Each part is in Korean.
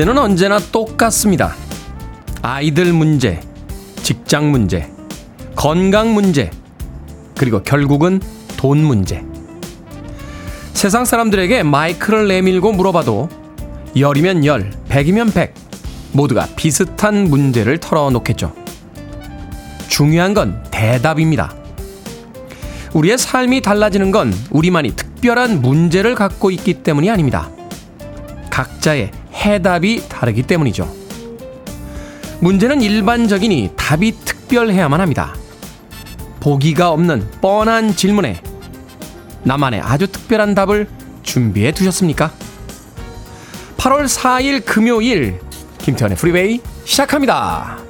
문제는 언제나 똑같습니다. 아이들 문제, 직장 문제, 건강 문제, 그리고 결국은 돈 문제. 세상 사람들에게 마이크를 내밀고 물어봐도 열이면 열, 백이면 백, 모두가 비슷한 문제를 털어놓겠죠. 중요한 건 대답입니다. 우리의 삶이 달라지는 건 우리만이 특별한 문제를 갖고 있기 때문이 아닙니다. 각자의 해답이 다르기 때문이죠. 문제는 일반적이니 답이 특별해야만 합니다. 보기가 없는 뻔한 질문에 나만의 아주 특별한 답을 준비해 두셨습니까? 8월 4일 금요일 김태훈의 프리웨이 시작합니다.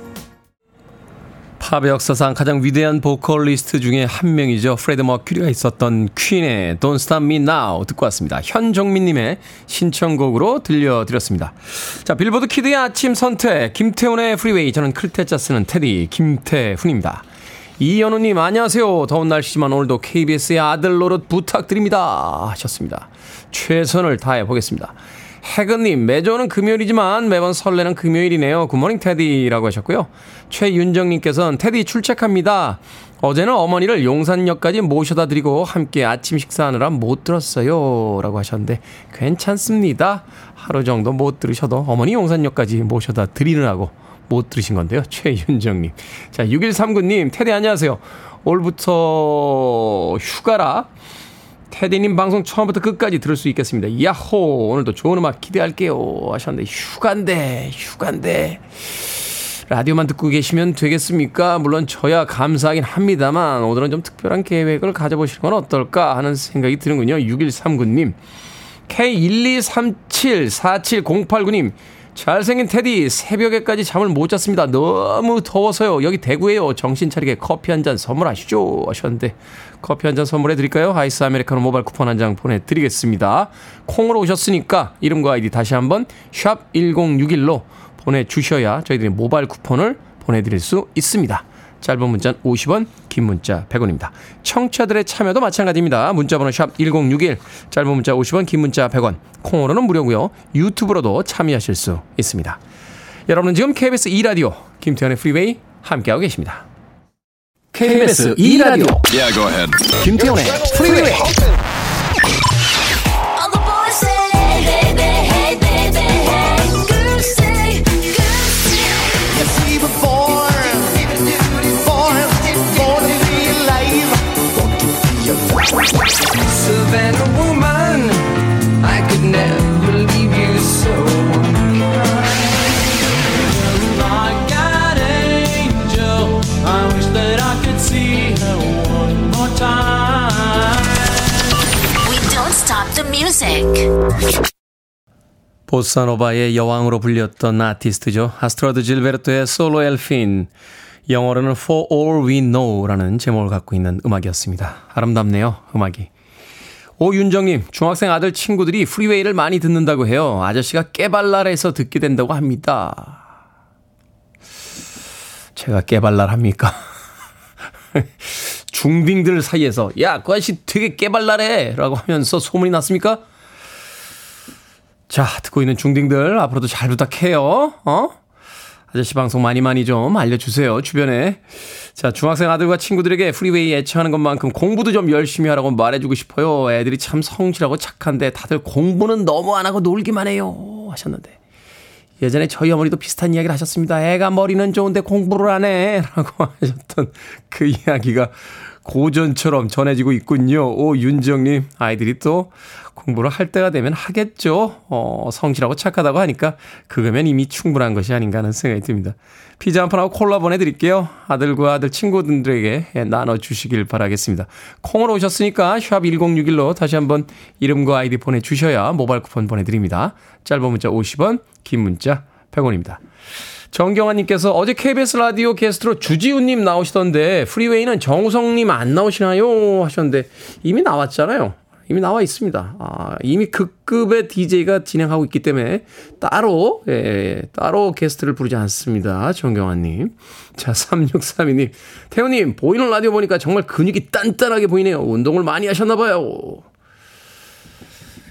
팝의 역사상 가장 위대한 보컬리스트 중에 한 명이죠. 프레디 머큐리가 있었던 퀸의 Don't Stop Me Now 듣고 왔습니다. 현종민님의 신청곡으로 들려드렸습니다. 자, 빌보드 키드의 아침 선택, 김태훈의 프리웨이. 저는 클 태 자 쓰는 테디, 김태훈입니다. 이연우님, 안녕하세요. 더운 날씨지만 오늘도 KBS의 아들 노릇 부탁드립니다. 하셨습니다. 최선을 다해 보겠습니다. 해근님, 매주 오는 금요일이지만 매번 설레는 금요일이네요. 굿모닝 테디라고 하셨고요. 최윤정님께서는 테디 출첵합니다. 어제는 어머니를 용산역까지 모셔다 드리고 함께 아침 식사하느라 못 들었어요. 라고 하셨는데 괜찮습니다. 하루 정도 못 들으셔도 어머니 용산역까지 모셔다 드리느라고 못 들으신 건데요. 최윤정님. 자, 6139님, 테디 안녕하세요. 올부터 휴가라 테디님 방송 처음부터 끝까지 들을 수 있겠습니다. 야호! 오늘도 좋은 음악 기대할게요. 하셨는데, 휴간데, 휴간데. 라디오만 듣고 계시면 되겠습니까? 물론 저야 감사하긴 합니다만, 오늘은 좀 특별한 계획을 가져보시는 건 어떨까 하는 생각이 드는군요. 6139님. K123747089님. 잘생긴 테디 새벽에까지 잠을 못 잤습니다. 너무 더워서요. 여기 대구에요. 정신 차리게 커피 한 잔 선물하시죠. 하셨는데 커피 한 잔 선물해 드릴까요? 아이스 아메리카노 모바일 쿠폰 한 장 보내드리겠습니다. 콩으로 오셨으니까 이름과 아이디 다시 한번 샵 1061로 보내주셔야 저희들이 모바일 쿠폰을 보내드릴 수 있습니다. 짧은 문자는 50원, 긴 문자 100원입니다. 청취자들의 참여도 마찬가지입니다. 문자번호 샵 1061, 짧은 문자 50원, 긴 문자 100원, 콩으로는 무료고요. 유튜브로도 참여하실 수 있습니다. 여러분은 지금 KBS 2라디오 김태훈의 프리웨이 함께하고 계십니다. KBS 2라디오 Yeah, go ahead. 김태훈의 프리웨이 보사노바의 여왕으로 불렸던 아티스트죠. 아스트루드 질베르토의 Solo El Fin. 영어로는 For All We Know라는 제목을 갖고 있는 음악이었습니다. 아름답네요, 음악이. 오윤정님, 중학생 아들 친구들이 프리웨이를 많이 듣는다고 해요. 아저씨가 깨발랄해서 듣게 된다고 합니다. 제가 깨발랄합니까? 중딩들 사이에서, 야, 그 아저씨 되게 깨발랄해! 라고 하면서 소문이 났습니까? 자, 듣고 있는 중딩들 앞으로도 잘 부탁해요. 어? 아저씨 방송 많이 많이 좀 알려주세요. 주변에. 자, 중학생 아들과 친구들에게 프리웨이 애청하는 것만큼 공부도 좀 열심히 하라고 말해주고 싶어요. 애들이 참 성실하고 착한데 다들 공부는 너무 안 하고 놀기만 해요. 하셨는데. 예전에 저희 어머니도 비슷한 이야기를 하셨습니다. 애가 머리는 좋은데 공부를 안 해. 라고 하셨던 그 이야기가 고전처럼 전해지고 있군요. 오, 윤정님. 아이들이 또 공부를 할 때가 되면 하겠죠. 어, 성실하고 착하다고 하니까 그거면 이미 충분한 것이 아닌가 하는 생각이 듭니다. 피자 한 판하고 콜라 보내드릴게요. 아들과 아들 친구들에게 나눠주시길 바라겠습니다. 콩으로 오셨으니까 샵 1061로 다시 한번 이름과 아이디 보내주셔야 모바일 쿠폰 보내드립니다. 짧은 문자 50원, 긴 문자 100원입니다. 정경환님께서 어제 KBS 라디오 게스트로 주지훈님 나오시던데 프리웨이는 정우성님 안 나오시나요? 하셨는데 이미 나왔잖아요. 이미 나와 있습니다. 아, 이미 극급의 DJ가 진행하고 있기 때문에 따로, 예, 따로 게스트를 부르지 않습니다. 정경환님. 자, 3632님. 태호님, 보이는 라디오 보니까 정말 근육이 단단하게 보이네요. 운동을 많이 하셨나봐요.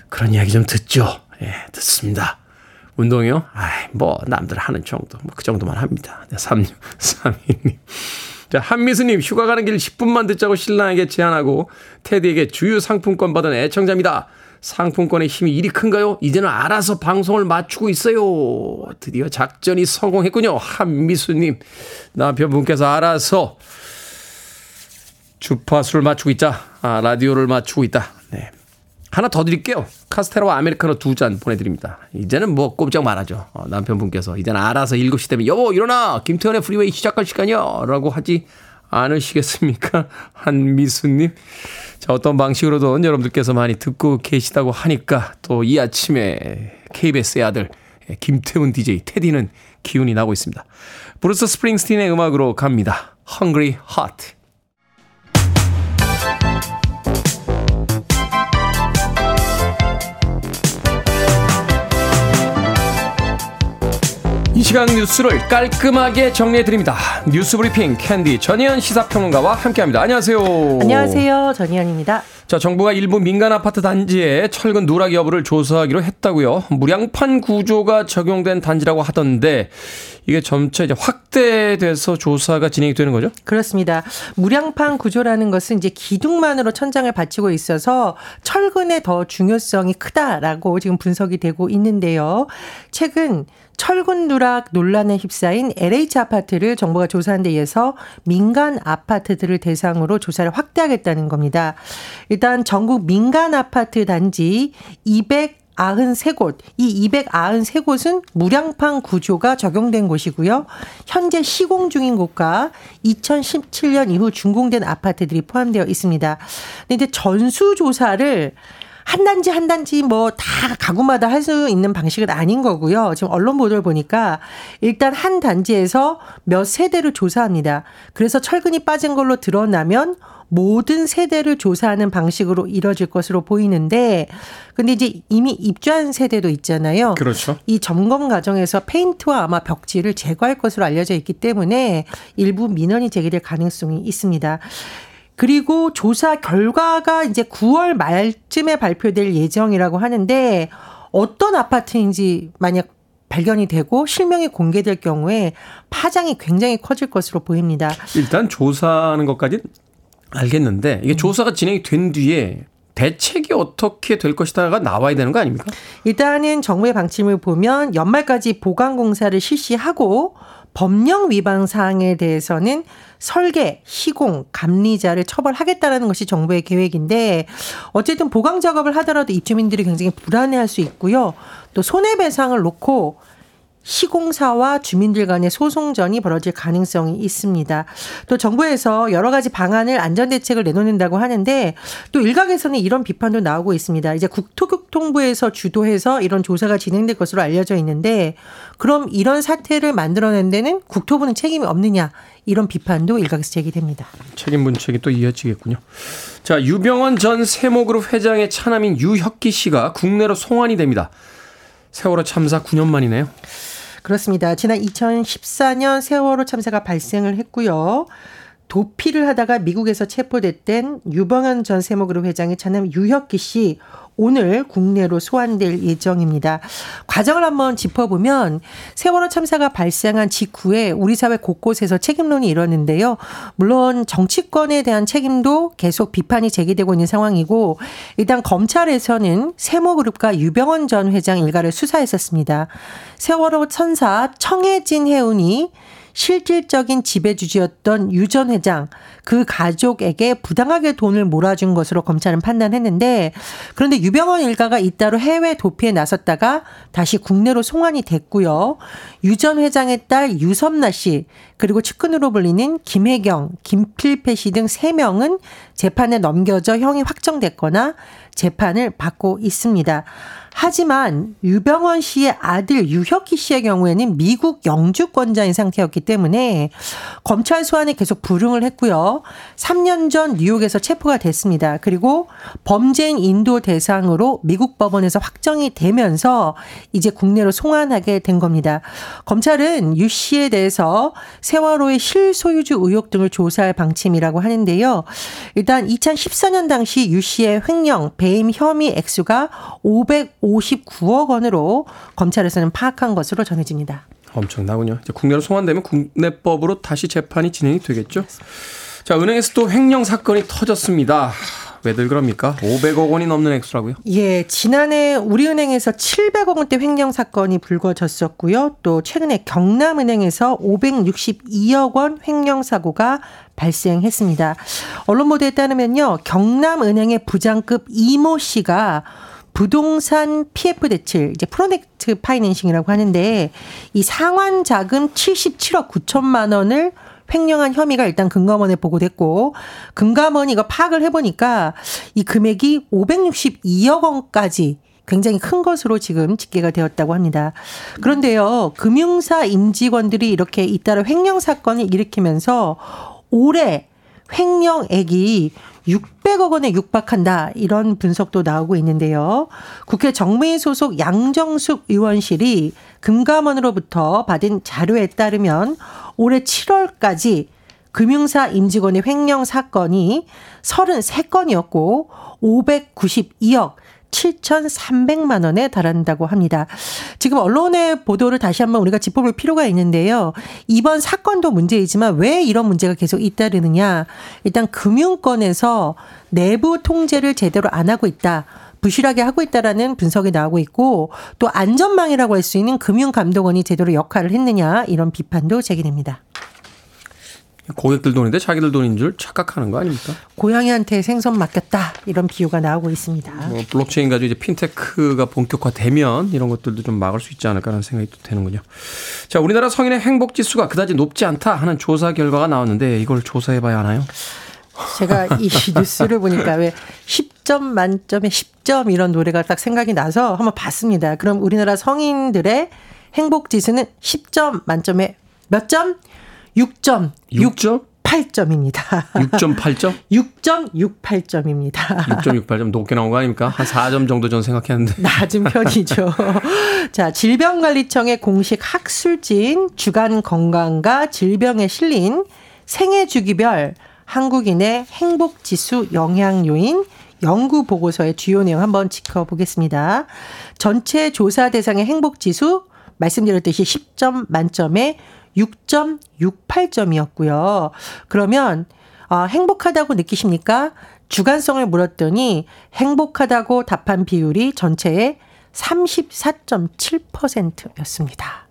그런 이야기 좀 듣죠. 예, 듣습니다. 운동이요? 아이, 뭐, 남들 하는 정도. 뭐, 그 정도만 합니다. 3632님. 자, 한미수님, 휴가 가는 길 10분만 듣자고 신랑에게 제안하고, 테디에게 주유 상품권 받은 애청자입니다. 상품권의 힘이 이리 큰가요? 이제는 알아서 방송을 맞추고 있어요. 드디어 작전이 성공했군요. 한미수님, 남편분께서 알아서 주파수를 맞추고 있자. 아, 라디오를 맞추고 있다. 네. 하나 더 드릴게요. 카스테라와 아메리카노 두 잔 보내드립니다. 이제는 뭐 꼼짝 마라죠. 어, 남편분께서 이제는 알아서 7시 되면 여보 일어나 김태훈의 프리웨이 시작할 시간이야 라고 하지 않으시겠습니까? 한미수님. 자 어떤 방식으로든 여러분들께서 많이 듣고 계시다고 하니까 또 이 아침에 KBS의 아들 김태훈 DJ 테디는 기운이 나고 있습니다. 브루스 스프링스틴의 음악으로 갑니다. Hungry Heart. 시간 뉴스를 깔끔하게 정리해드립니다. 뉴스 브리핑 캔디 전희연 시사평론가와 함께합니다. 안녕하세요. 안녕하세요. 전희연입니다. 자, 정부가 일부 민간 아파트 단지에 철근 누락 여부를 조사하기로 했다고요. 무량판 구조가 적용된 단지라고 하던데 이게 점차 이제 확대돼서 조사가 진행이 되는 거죠? 그렇습니다. 무량판 구조라는 것은 이제 기둥만으로 천장을 받치고 있어서 철근의 더 중요성이 크다라고 지금 분석이 되고 있는데요. 최근 철근 누락 논란에 휩싸인 LH 아파트를 정부가 조사한 데 의해서 민간 아파트들을 대상으로 조사를 확대하겠다는 겁니다. 일단 전국 민간 아파트 단지 200 93곳, 이 293곳은 무량판 구조가 적용된 곳이고요. 현재 시공 중인 곳과 2017년 이후 준공된 아파트들이 포함되어 있습니다. 근데 이제 전수조사를 한 단지 한 단지 뭐 다 가구마다 할 수 있는 방식은 아닌 거고요. 지금 언론 보도를 보니까 일단 한 단지에서 몇 세대를 조사합니다. 그래서 철근이 빠진 걸로 드러나면 모든 세대를 조사하는 방식으로 이뤄질 것으로 보이는데 근데 이제 이미 입주한 세대도 있잖아요. 그렇죠. 이 점검 과정에서 페인트와 아마 벽지를 제거할 것으로 알려져 있기 때문에 일부 민원이 제기될 가능성이 있습니다. 그리고 조사 결과가 이제 9월 말쯤에 발표될 예정이라고 하는데 어떤 아파트인지 만약 발견이 되고 실명이 공개될 경우에 파장이 굉장히 커질 것으로 보입니다. 일단 조사하는 것까지 알겠는데 이게 조사가 진행이 된 뒤에 대책이 어떻게 될 것이다가 나와야 되는 거 아닙니까? 일단은 정부의 방침을 보면 연말까지 보강 공사를 실시하고 법령 위반 사항에 대해서는 설계, 시공, 감리자를 처벌하겠다라는 것이 정부의 계획인데 어쨌든 보강 작업을 하더라도 입주민들이 굉장히 불안해할 수 있고요. 또 손해배상을 놓고 시공사와 주민들 간의 소송전이 벌어질 가능성이 있습니다. 또 정부에서 여러 가지 방안을 안전 대책을 내놓는다고 하는데 또 일각에서는 이런 비판도 나오고 있습니다. 이제 국토교통부에서 주도해서 이런 조사가 진행될 것으로 알려져 있는데 그럼 이런 사태를 만들어낸 데는 국토부는 책임이 없느냐 이런 비판도 일각에서 제기됩니다. 책임 문책이 또 이어지겠군요. 자, 유병원 전 세모그룹 회장의 차남인 유혁기 씨가 국내로 송환이 됩니다. 세월호 참사 9년 만이네요. 그렇습니다. 지난 2014년 세월호 참사가 발생을 했고요. 도피를 하다가 미국에서 체포됐던 유병현 전 세모그룹 회장의 차남 유혁기 씨 오늘 국내로 소환될 예정입니다. 과정을 한번 짚어보면 세월호 참사가 발생한 직후에 우리 사회 곳곳에서 책임론이 일었는데요. 물론 정치권에 대한 책임도 계속 비판이 제기되고 있는 상황이고 일단 검찰에서는 세모그룹과 유병원 전 회장 일가를 수사했었습니다. 세월호 천사 청해진 해운이 실질적인 지배주주였던 유 전 회장 그 가족에게 부당하게 돈을 몰아준 것으로 검찰은 판단했는데 그런데 유병원 일가가 잇따로 해외 도피에 나섰다가 다시 국내로 송환이 됐고요. 유 전 회장의 딸 유섬나 씨 그리고 측근으로 불리는 김혜경, 김필패 씨등 3명은 재판에 넘겨져 형이 확정됐거나 재판을 받고 있습니다. 하지만 유병원 씨의 아들 유혁기 씨의 경우에는 미국 영주권자인 상태였기 때문에 검찰 소환에 계속 불응을 했고요. 있는데요. 3년 전 뉴욕에서 체포가 됐습니다. 그리고 범죄인 인도 대상으로 미국 법원에서 확정이 되면서 이제 국내로 송환하게 된 겁니다. 검찰은 유 씨에 대해서 세월호의 실소유주 의혹 등을 조사할 방침이라고 하는데요. 일단 2014년 당시 유 씨의 횡령, 배임 혐의 액수가 559억 원으로 검찰에서는 파악한 것으로 전해집니다. 엄청나군요. 이제 국내로 송환되면 국내법으로 다시 재판이 진행이 되겠죠. 자, 은행에서 또 횡령 사건이 터졌습니다. 왜들 그럽니까? 500억 원이 넘는 액수라고요? 예, 지난해 우리은행에서 700억 원대 횡령 사건이 불거졌었고요. 또 최근에 경남은행에서 562억 원 횡령 사고가 발생했습니다. 언론 보도에 따르면요. 경남은행의 부장급 이모 씨가 부동산 PF 대출, 이제 프로젝트 파이낸싱이라고 하는데 이 상환 자금 77억 9천만 원을 횡령한 혐의가 일단 금감원에 보고됐고 금감원이 이거 파악을 해보니까 이 금액이 562억 원까지 굉장히 큰 것으로 지금 집계가 되었다고 합니다. 그런데요, 금융사 임직원들이 이렇게 잇따라 횡령 사건을 일으키면서 올해 횡령액이 600억 원에 육박한다. 이런 분석도 나오고 있는데요. 국회 정무위 소속 양정숙 의원실이 금감원으로부터 받은 자료에 따르면 올해 7월까지 금융사 임직원의 횡령 사건이 33건이었고 592억 7,300만 원에 달한다고 합니다. 지금 언론의 보도를 다시 한번 우리가 짚어볼 필요가 있는데요. 이번 사건도 문제이지만 왜 이런 문제가 계속 잇따르느냐. 일단 금융권에서 내부 통제를 제대로 안 하고 있다. 부실하게 하고 있다라는 분석이 나오고 있고 또 안전망이라고 할 수 있는 금융감독원이 제대로 역할을 했느냐 이런 비판도 제기됩니다. 고객들 돈인데 자기들 돈인 줄 착각하는 거 아닙니까? 고양이한테 생선 맡겼다 이런 비유가 나오고 있습니다. 뭐 블록체인 가지고 이제 핀테크가 본격화되면 이런 것들도 좀 막을 수 있지 않을까라는 생각이 또 되는군요. 자, 우리나라 성인의 행복 지수가 그다지 높지 않다 하는 조사 결과가 나왔는데 이걸 조사해 봐야 하나요? 제가 이 뉴스를 보니까 왜 10점 만점에 10점 이런 노래가 딱 생각이 나서 한번 봤습니다. 그럼 우리나라 성인들의 행복 지수는 10점 만점에 몇 점? 6점. 6점? 8점입니다. 6.8점? 6.68점입니다. 6.68점 높게 나온 거 아닙니까? 한 4점 정도 전 생각했는데. 낮은 편이죠. 자, 질병관리청의 공식 학술지인 주간 건강과 질병에 실린 생애 주기별 한국인의 행복 지수 영향 요인 연구 보고서의 주요 내용 한번 짚어보겠습니다. 전체 조사 대상의 행복 지수 말씀드렸듯이 10점 만점에 6.68점이었고요. 그러면 아, 행복하다고 느끼십니까? 주관성을 물었더니 행복하다고 답한 비율이 전체의 34.7%였습니다.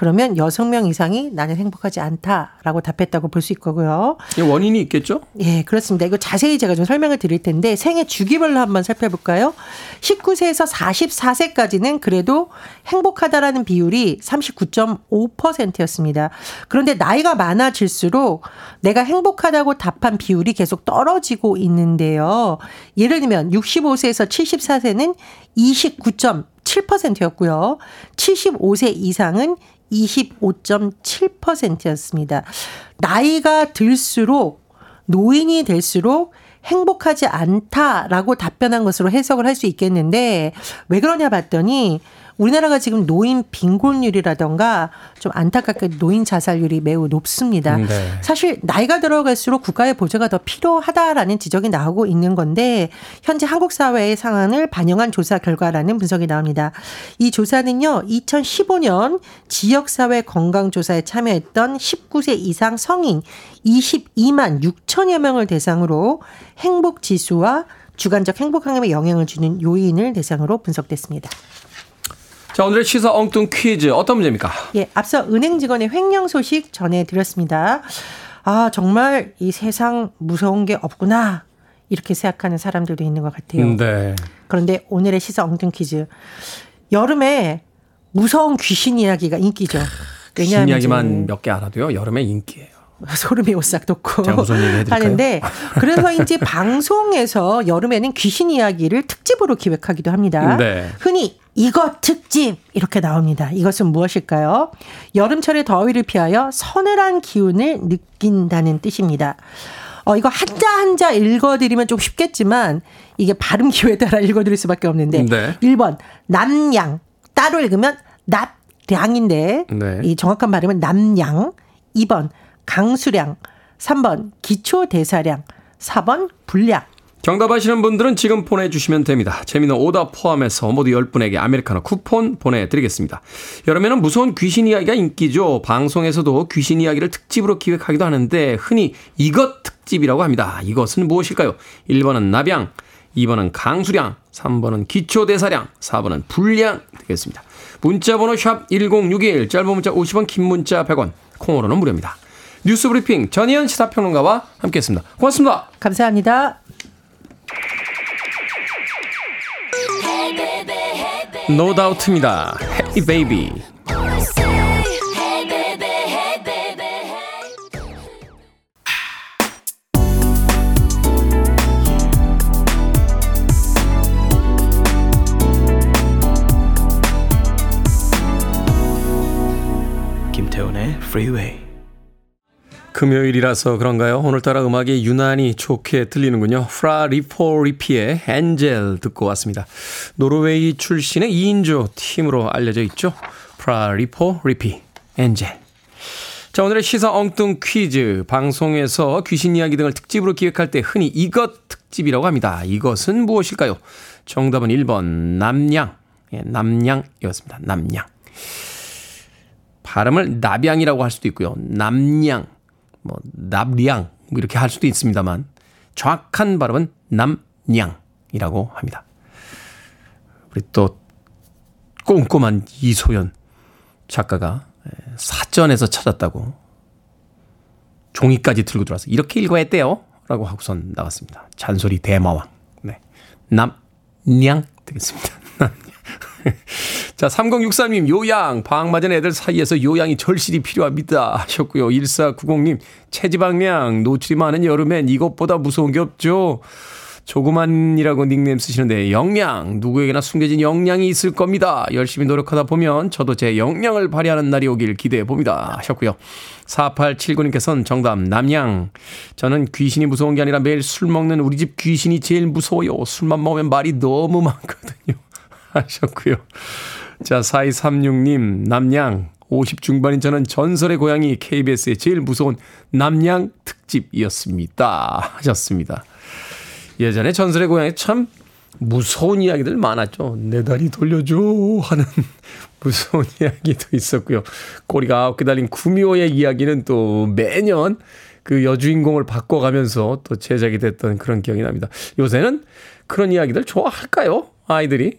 그러면 6명 이상이 나는 행복하지 않다라고 답했다고 볼 수 있고요. 이 원인이 있겠죠? 예, 그렇습니다. 이거 자세히 제가 좀 설명을 드릴 텐데 생애 주기별로 한번 살펴볼까요? 19세에서 44세까지는 그래도 행복하다라는 비율이 39.5%였습니다. 그런데 나이가 많아질수록 내가 행복하다고 답한 비율이 계속 떨어지고 있는데요. 예를 들면 65세에서 74세는 29.7%였고요. 75세 이상은 25.7%였습니다. 나이가 들수록 노인이 될수록 행복하지 않다라고 답변한 것으로 해석을 할 수 있겠는데 왜 그러냐 봤더니 우리나라가 지금 노인 빈곤율이라던가 좀 안타깝게 노인 자살률이 매우 높습니다. 음, 네. 사실 나이가 들어갈수록 국가의 보조가 더 필요하다라는 지적이 나오고 있는 건데 현재 한국 사회의 상황을 반영한 조사 결과라는 분석이 나옵니다. 이 조사는요. 2015년 지역사회 건강조사에 참여했던 19세 이상 성인 22만 6천여 명을 대상으로 행복 지수와 주관적 행복 항암에 영향을 주는 요인을 대상으로 분석됐습니다. 자, 오늘의 시사 엉뚱 퀴즈 어떤 문제입니까? 예, 앞서 은행 직원의 횡령 소식 전해드렸습니다. 아, 정말 이 세상 무서운 게 없구나. 이렇게 생각하는 사람들도 있는 것 같아요. 네. 그런데 오늘의 시사 엉뚱 퀴즈. 여름에 무서운 귀신 이야기가 인기죠. 귀신 이야기만 몇 개 알아도요. 여름에 인기예요. 소름이 오싹 돋고? 하는데 그래서인지 방송에서 여름에는 귀신 이야기를 특집으로 기획하기도 합니다. 네. 흔히 이것 특집 이렇게 나옵니다. 이것은 무엇일까요? 여름철의 더위를 피하여 서늘한 기운을 느낀다는 뜻입니다. 어, 이거 한자 한자 읽어드리면 좀 쉽겠지만 이게 발음 기호에 따라 읽어드릴 수밖에 없는데 네. 1번 남양 따로 읽으면 납량인데 네. 이 정확한 발음은 남양 2번 강수량 3번 기초 대사량 4번 불량 정답 아시는 분들은 지금 보내주시면 됩니다. 재미는 오답 포함해서 모두 10분에게 아메리카노 쿠폰 보내드리겠습니다. 여름에는 무서운 귀신 이야기가 인기죠. 방송에서도 귀신 이야기를 특집으로 기획하기도 하는데 흔히 이것 특집이라고 합니다. 이것은 무엇일까요? 1번은 나병, 2번은 강수량, 3번은 기초대사량, 4번은 불량 되겠습니다. 문자번호 샵 1061, 짧은 문자 50원, 긴 문자 100원, 콩으로는 무료입니다. 뉴스 브리핑 전희연 시사평론가와 함께했습니다. 고맙습니다. 감사합니다. 노 다우트입니다. Hey baby. 김태훈의 Freeway. 금요일이라서 그런가요? 오늘따라 음악이 유난히 좋게 들리는군요. 프라 리포 리피의 Angel 듣고 왔습니다. 노르웨이 출신의 2인조 팀으로 알려져 있죠. 프라 리포 리피 Angel. 자, 오늘의 시사 엉뚱 퀴즈. 방송에서 귀신 이야기 등을 특집으로 기획할 때 흔히 이것 특집이라고 합니다. 이것은 무엇일까요? 정답은 1번 납량. 예, 납량이었습니다. 납량. 발음을 남양이라고 할 수도 있고요. 남양, 뭐 납리양 뭐 이렇게 할 수도 있습니다만 정확한 발음은 남양이라고 합니다. 우리 또 꼼꼼한 이소연 작가가 예, 사전에서 찾았다고 종이까지 들고 들어와서 이렇게 읽어야 했대요. 라고 하고선 나갔습니다. 잔소리 대마왕. 네. 남냥 되겠습니다. 자, 3063님, 요양. 방학 맞은 애들 사이에서 요양이 절실히 필요합니다. 하셨고요. 1490님, 체지방량. 노출이 많은 여름엔 이것보다 무서운 게 없죠. 조그만이라고 닉네임 쓰시는데, 역량. 누구에게나 숨겨진 역량이 있을 겁니다. 열심히 노력하다 보면 저도 제 역량을 발휘하는 날이 오길 기대해 봅니다. 하셨고요. 4879님께서는 정답, 남양. 저는 귀신이 무서운 게 아니라 매일 술 먹는 우리 집 귀신이 제일 무서워요. 술만 먹으면 말이 너무 많거든요. 하셨고요. 자, 4236님, 남양. 50 중반인 저는 전설의 고양이 KBS의 제일 무서운 남양 특집이었습니다. 하셨습니다. 예전에 전설의 고양이 참 무서운 이야기들 많았죠. 내 다리 돌려줘 하는 무서운 이야기도 있었고요. 꼬리가 아홉 개 달린 구미호의 이야기는 또 매년 그 여주인공을 바꿔가면서 또 제작이 됐던 그런 기억이 납니다. 요새는 그런 이야기들 좋아할까요? 아이들이.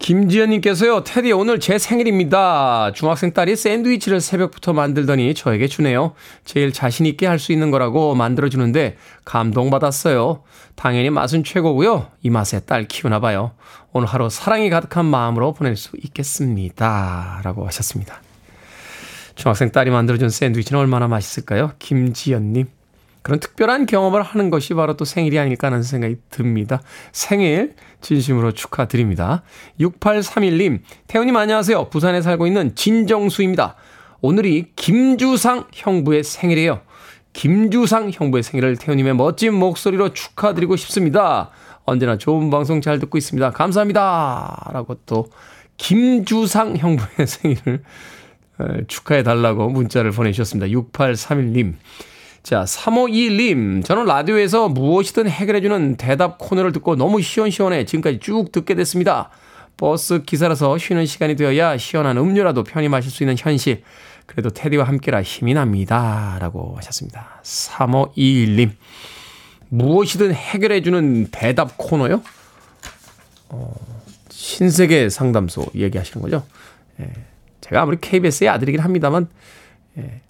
김지연님께서요, 테디 오늘 제 생일입니다. 중학생 딸이 샌드위치를 새벽부터 만들더니 저에게 주네요. 제일 자신있게 할 수 있는 거라고 만들어주는데 감동받았어요. 당연히 맛은 최고고요. 이 맛에 딸 키우나 봐요. 오늘 하루 사랑이 가득한 마음으로 보낼 수 있겠습니다. 라고 하셨습니다. 중학생 딸이 만들어준 샌드위치는 얼마나 맛있을까요? 김지연님. 그런 특별한 경험을 하는 것이 바로 또 생일이 아닐까 하는 생각이 듭니다. 생일 진심으로 축하드립니다. 6831님, 태훈님 안녕하세요. 부산에 살고 있는 진정수입니다. 오늘이 김주상 형부의 생일이에요. 김주상 형부의 생일을 태훈님의 멋진 목소리로 축하드리고 싶습니다. 언제나 좋은 방송 잘 듣고 있습니다. 감사합니다. 라고 또 김주상 형부의 생일을 에, 축하해 달라고 문자를 보내주셨습니다. 6831님. 자, 3521님. 저는 라디오에서 무엇이든 해결해주는 대답 코너를 듣고 너무 시원시원해 지금까지 쭉 듣게 됐습니다. 버스 기사라서 쉬는 시간이 되어야 시원한 음료라도 편히 마실 수 있는 현실. 그래도 테디와 함께라 힘이 납니다. 라고 하셨습니다. 3521님. 무엇이든 해결해주는 대답 코너요? 어, 신세계 상담소 얘기하시는 거죠? 예, 제가 아무리 KBS의 아들이긴 합니다만, 예,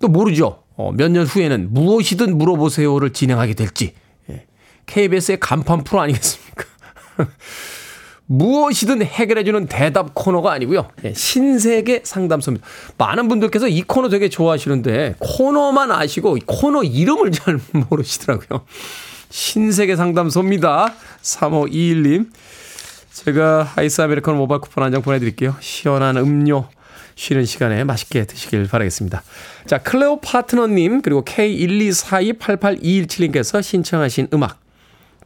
또 모르죠. 어, 몇 년 후에는 무엇이든 물어보세요를 진행하게 될지. 예, KBS의 간판 프로 아니겠습니까? 무엇이든 해결해주는 대답 코너가 아니고요. 예, 신세계 상담소입니다. 많은 분들께서 이 코너 되게 좋아하시는데 코너만 아시고 이 코너 이름을 잘 모르시더라고요. 신세계 상담소입니다. 3521님. 제가 아이스 아메리카노 모바일 쿠폰 한 장 보내드릴게요. 시원한 음료 쉬는 시간에 맛있게 드시길 바라겠습니다. 자, 클레오 파트너님 그리고 K124288217님께서 신청하신 음악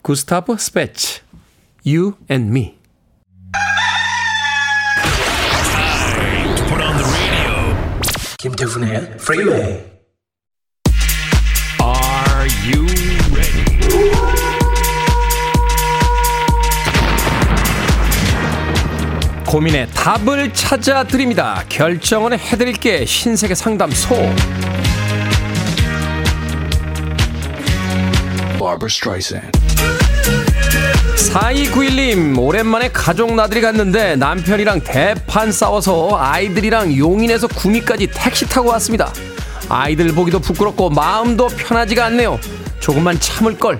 구스타프 스페츠 You and Me. 김태훈의 프리웨이 고민의 답을 찾아 드립니다. 결정은 해드릴게 신세계 상담소. Barbara Streisand 4291님, 오랜만에 가족 나들이 갔는데 남편이랑 대판 싸워서 아이들이랑 용인에서 구미까지 택시 타고 왔습니다. 아이들 보기도 부끄럽고 마음도 편하지가 않네요. 조금만 참을걸.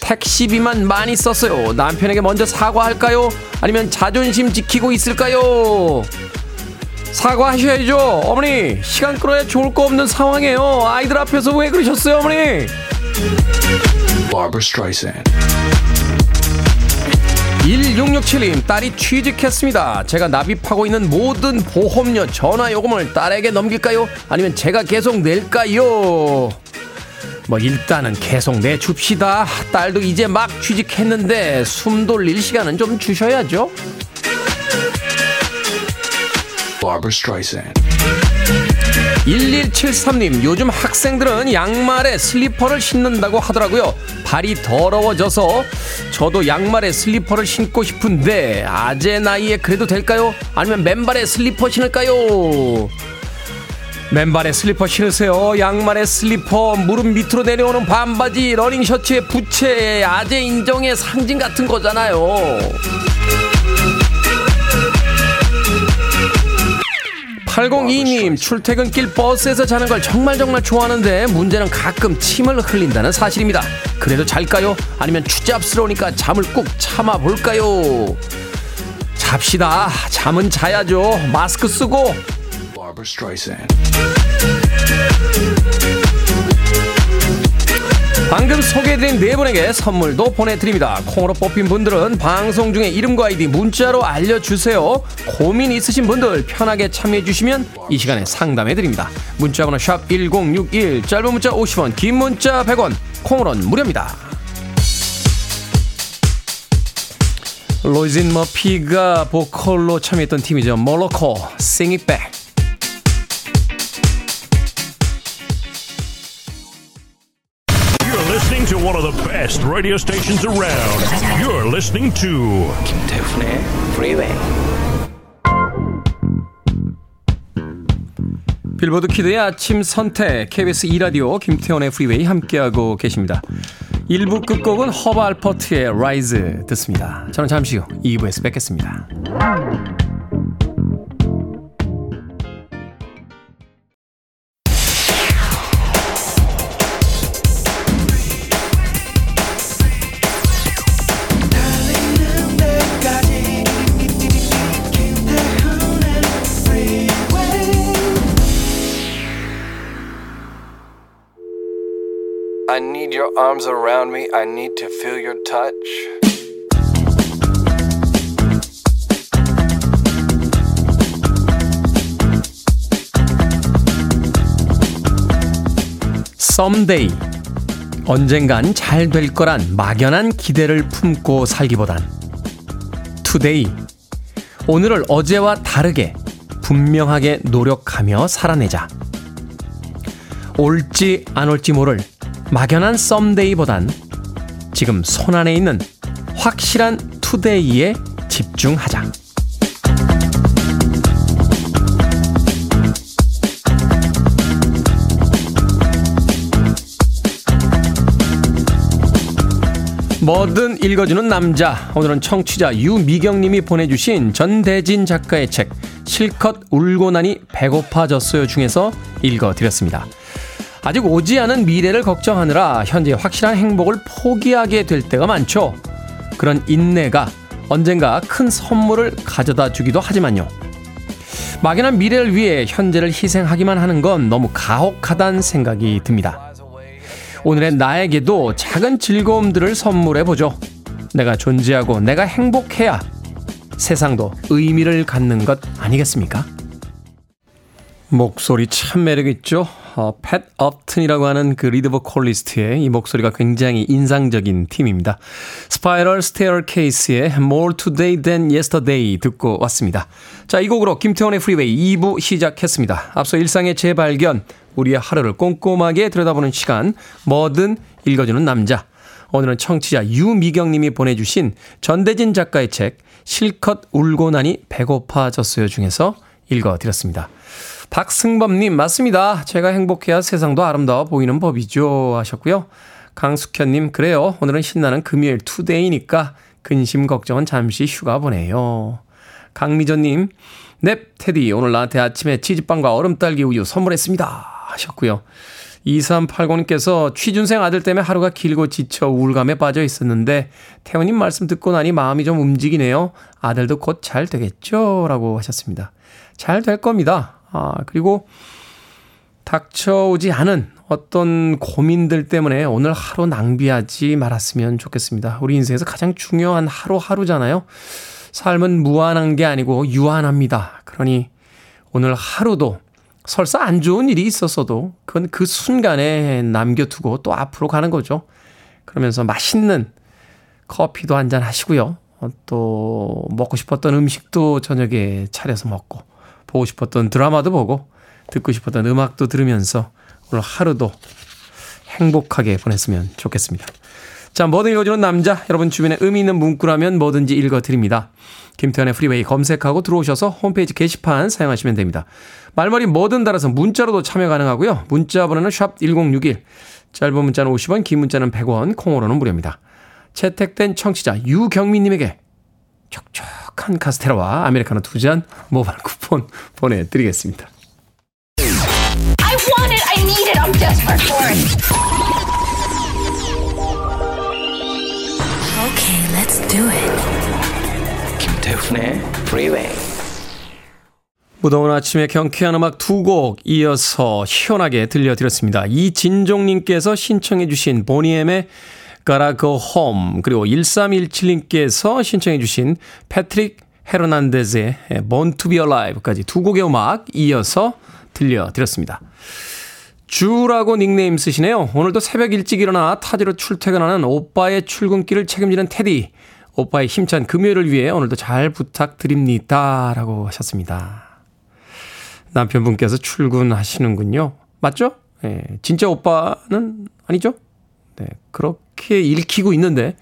택시비만 많이 썼어요. 남편에게 먼저 사과할까요? 아니면 자존심 지키고 있을까요? 사과하셔야죠. 어머니, 시간 끌어야 좋을 거 없는 상황이에요. 아이들 앞에서 왜 그러셨어요, 어머니? Barbara Streisand 1667님 딸이 취직했습니다. 제가 납입하고 있는 모든 보험료 전화 요금을 딸에게 넘길까요? 아니면 제가 계속 낼까요? 뭐 일단은 계속 내줍시다. 딸도 이제 막 취직했는데 숨 돌릴 시간은 좀 주셔야죠. Barbara Streisand 1173님, 요즘 학생들은 양말에 슬리퍼를 신는다고 하더라고요. 발이 더러워져서 저도 양말에 슬리퍼를 신고 싶은데, 아재 나이에 그래도 될까요? 아니면 맨발에 슬리퍼 신을까요? 맨발에 슬리퍼 신으세요. 양말에 슬리퍼, 무릎 밑으로 내려오는 반바지, 러닝 셔츠의 부채, 아재 인정의 상징 같은 거잖아요. 8022님 출퇴근길 버스에서 자는 걸 정말 정말 좋아하는데 문제는 가끔 침을 흘린다는 사실입니다. 그래도 잘까요? 아니면 추잡스러우니까 잠을 꾹 참아볼까요? 잡시다. 잠은 자야죠. 마스크 쓰고 Barbara Streisand 방금 소개해드린 네 분에게 선물도 보내드립니다. 콩으로 뽑힌 분들은 방송 중에 이름과 아이디 문자로 알려주세요. 고민 있으신 분들 편하게 참여해주시면 이 시간에 상담해드립니다. 문자번호 샵 1061, 짧은 문자 50원, 긴 문자 100원, 콩으로는 무료입니다. 로이진 머피가 보컬로 참여했던 팀이죠. 몰로코, Sing It Back. Listening to one of the best radio stations around. You're listening to 김태훈의 프리웨이 빌보드 키드의 아침 선택 KBS 2 라디오 김태훈의 프리웨이 함께하고 계십니다. 1부 끝곡은 허브 알퍼트의 Rise 듣습니다. 저는 잠시 후 2부에서 뵙겠습니다. Arms around me. I need to feel your touch. someday 언젠간 잘 될 거란 막연한 기대를 품고 살기보단 today 오늘을 어제와 다르게 분명하게 노력하며 살아내자 올지 안 올지 모를 막연한 썸데이보단 지금 손안에 있는 확실한 투데이에 집중하자. 뭐든 읽어주는 남자. 오늘은 청취자 유미경님이 보내주신 전대진 작가의 책 실컷 울고 나니 배고파졌어요 중에서 읽어드렸습니다. 아직 오지 않은 미래를 걱정하느라 현재 확실한 행복을 포기하게 될 때가 많죠. 그런 인내가 언젠가 큰 선물을 가져다 주기도 하지만요. 막연한 미래를 위해 현재를 희생하기만 하는 건 너무 가혹하다는 생각이 듭니다. 오늘의 나에게도 작은 즐거움들을 선물해 보죠. 내가 존재하고 내가 행복해야 세상도 의미를 갖는 것 아니겠습니까? 목소리 참 매력있죠? 어, 팻 업튼이라고 하는 그 리드 보컬리스트의 이 목소리가 굉장히 인상적인 팀입니다. 스파이럴 스테어케이스의 More Today Than Yesterday 듣고 왔습니다. 자, 이 곡으로 김태훈의 프리웨이 2부 시작했습니다. 앞서 일상의 재발견, 우리의 하루를 꼼꼼하게 들여다보는 시간, 뭐든 읽어주는 남자. 오늘은 청취자 유미경님이 보내주신 전대진 작가의 책 실컷 울고 나니 배고파졌어요 중에서 읽어드렸습니다. 박승범님 맞습니다. 제가 행복해야 세상도 아름다워 보이는 법이죠 하셨고요. 강숙현님 그래요. 오늘은 신나는 금요일 투데이니까 근심 걱정은 잠시 휴가 보내요. 강미전님 넵 테디 오늘 나한테 아침에 치즈빵과 얼음딸기 우유 선물했습니다 하셨고요. 2380님께서 취준생 아들 때문에 하루가 길고 지쳐 우울감에 빠져 있었는데 태훈님 말씀 듣고 나니 마음이 좀 움직이네요. 아들도 곧 잘 되겠죠? 라고 하셨습니다. 잘 될 겁니다. 아, 그리고 닥쳐오지 않은 어떤 고민들 때문에 오늘 하루 낭비하지 말았으면 좋겠습니다. 우리 인생에서 가장 중요한 하루하루잖아요. 삶은 무한한 게 아니고 유한합니다. 그러니 오늘 하루도 설사 안 좋은 일이 있었어도 그건 그 순간에 남겨두고 또 앞으로 가는 거죠. 그러면서 맛있는 커피도 한 잔 하시고요. 어, 또 먹고 싶었던 음식도 저녁에 차려서 먹고 보고 싶었던 드라마도 보고 듣고 싶었던 음악도 들으면서 오늘 하루도 행복하게 보냈으면 좋겠습니다. 자, 뭐든 읽어주는 남자. 여러분 주변에 의미 있는 문구라면 뭐든지 읽어드립니다. 김태훈의 프리웨이 검색하고 들어오셔서 홈페이지 게시판 사용하시면 됩니다. 말머리 뭐든 달아서 문자로도 참여 가능하고요. 문자 번호는 샵 1061. 짧은 문자는 50원, 긴 문자는 100원, 콩으로는 무료입니다. 채택된 청취자 유경민님에게 촉촉한 카스테라와 아메리카노 두 잔 모바일 쿠폰 보내드리겠습니다. I want it. I need it. I'm desperate for it. Okay, let's do it. 김태훈의 Freeway. 무더운 아침에 경쾌한 음악 두 곡 이어서 시원하게 들려드렸습니다. 이진종님께서 신청해 주신 보니엠의 Gotta Go Home 그리고 1317님께서 신청해 주신 패트릭 헤르난데즈의 Born to be Alive까지 두 곡의 음악 이어서 들려드렸습니다. 주라고 닉네임 쓰시네요. 오늘도 새벽 일찍 일어나 타지로 출퇴근하는 오빠의 출근길을 책임지는 테디. 오빠의 힘찬 금요일을 위해 오늘도 잘 부탁드립니다. 라고 하셨습니다. 남편분께서 출근하시는군요. 맞죠? 예, 진짜 오빠는 아니죠? 네, 그렇 게 읽히고 있는데,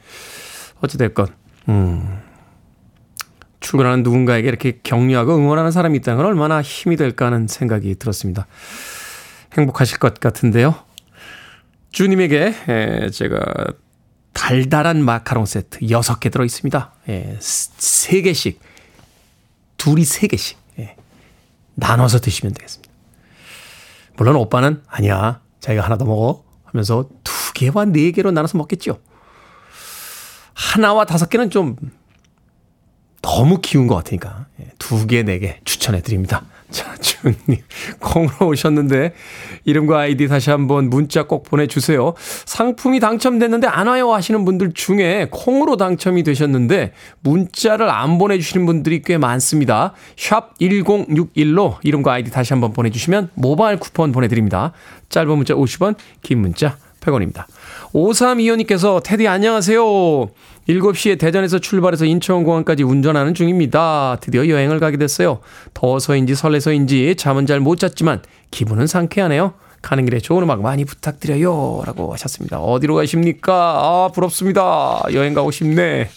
어찌됐건, 음, 출근하는 누군가에게 이렇게 격려하고 응원하는 사람이 있다는 건 얼마나 힘이 될까 하는 생각이 들었습니다. 행복하실 것 같은데요. 주님에게 에, 제가 달달한 마카롱 세트 6개 들어 있습니다. 예, 3개씩. 둘이 3개씩. 예, 나눠서 드시면 되겠습니다. 물론 오빠는 아니야. 자기가 하나 더 먹어. 하면서 두 개와 네 개로 나눠서 먹겠죠. 하나와 다섯 개는 좀 너무 키운 것 같으니까 예, 두 개, 네 개 추천해 드립니다. 자, 주님 콩으로 오셨는데 이름과 아이디 다시 한번 문자 꼭 보내주세요. 상품이 당첨됐는데 안 와요 하시는 분들 중에 콩으로 당첨이 되셨는데 문자를 안 보내주시는 분들이 꽤 많습니다. 샵 1061로 이름과 아이디 다시 한번 보내주시면 모바일 쿠폰 보내드립니다. 짧은 문자 50원, 긴 문자 100원입니다. 5325님께서 테디 안녕하세요. 7시에 대전에서 출발해서 인천공항까지 운전하는 중입니다. 드디어 여행을 가게 됐어요. 더워서인지 설레서인지 잠은 잘 못 잤지만 기분은 상쾌하네요. 가는 길에 좋은 음악 많이 부탁드려요. 라고 하셨습니다. 어디로 가십니까? 아, 부럽습니다. 여행 가고 싶네.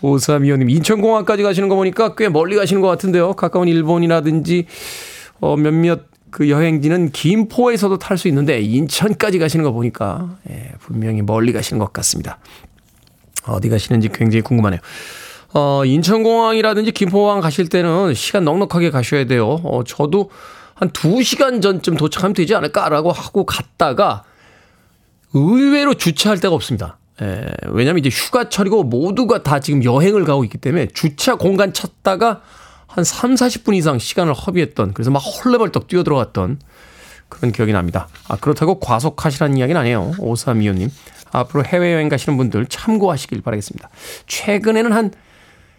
5325님, 인천공항까지 가시는 거 보니까 꽤 멀리 가시는 것 같은데요. 가까운 일본이라든지, 어, 몇몇 그 여행지는 김포에서도 탈 수 있는데, 인천까지 가시는 거 보니까, 예, 분명히 멀리 가시는 것 같습니다. 어디 가시는지 굉장히 궁금하네요. 어, 인천공항이라든지 김포공항 가실 때는 시간 넉넉하게 가셔야 돼요. 어, 저도 한 2시간 전쯤 도착하면 되지 않을까라고 하고 갔다가 의외로 주차할 데가 없습니다. 예, 왜냐면 이제 휴가철이고 모두가 다 지금 여행을 가고 있기 때문에 주차 공간 찾다가 한 3, 40분 이상 시간을 허비했던 그래서 막 헐레벌떡 뛰어들어갔던 그런 기억이 납니다. 아, 그렇다고 과속하시라는 이야기는 아니에요. 5325님. 앞으로 해외여행 가시는 분들 참고하시길 바라겠습니다. 최근에는 한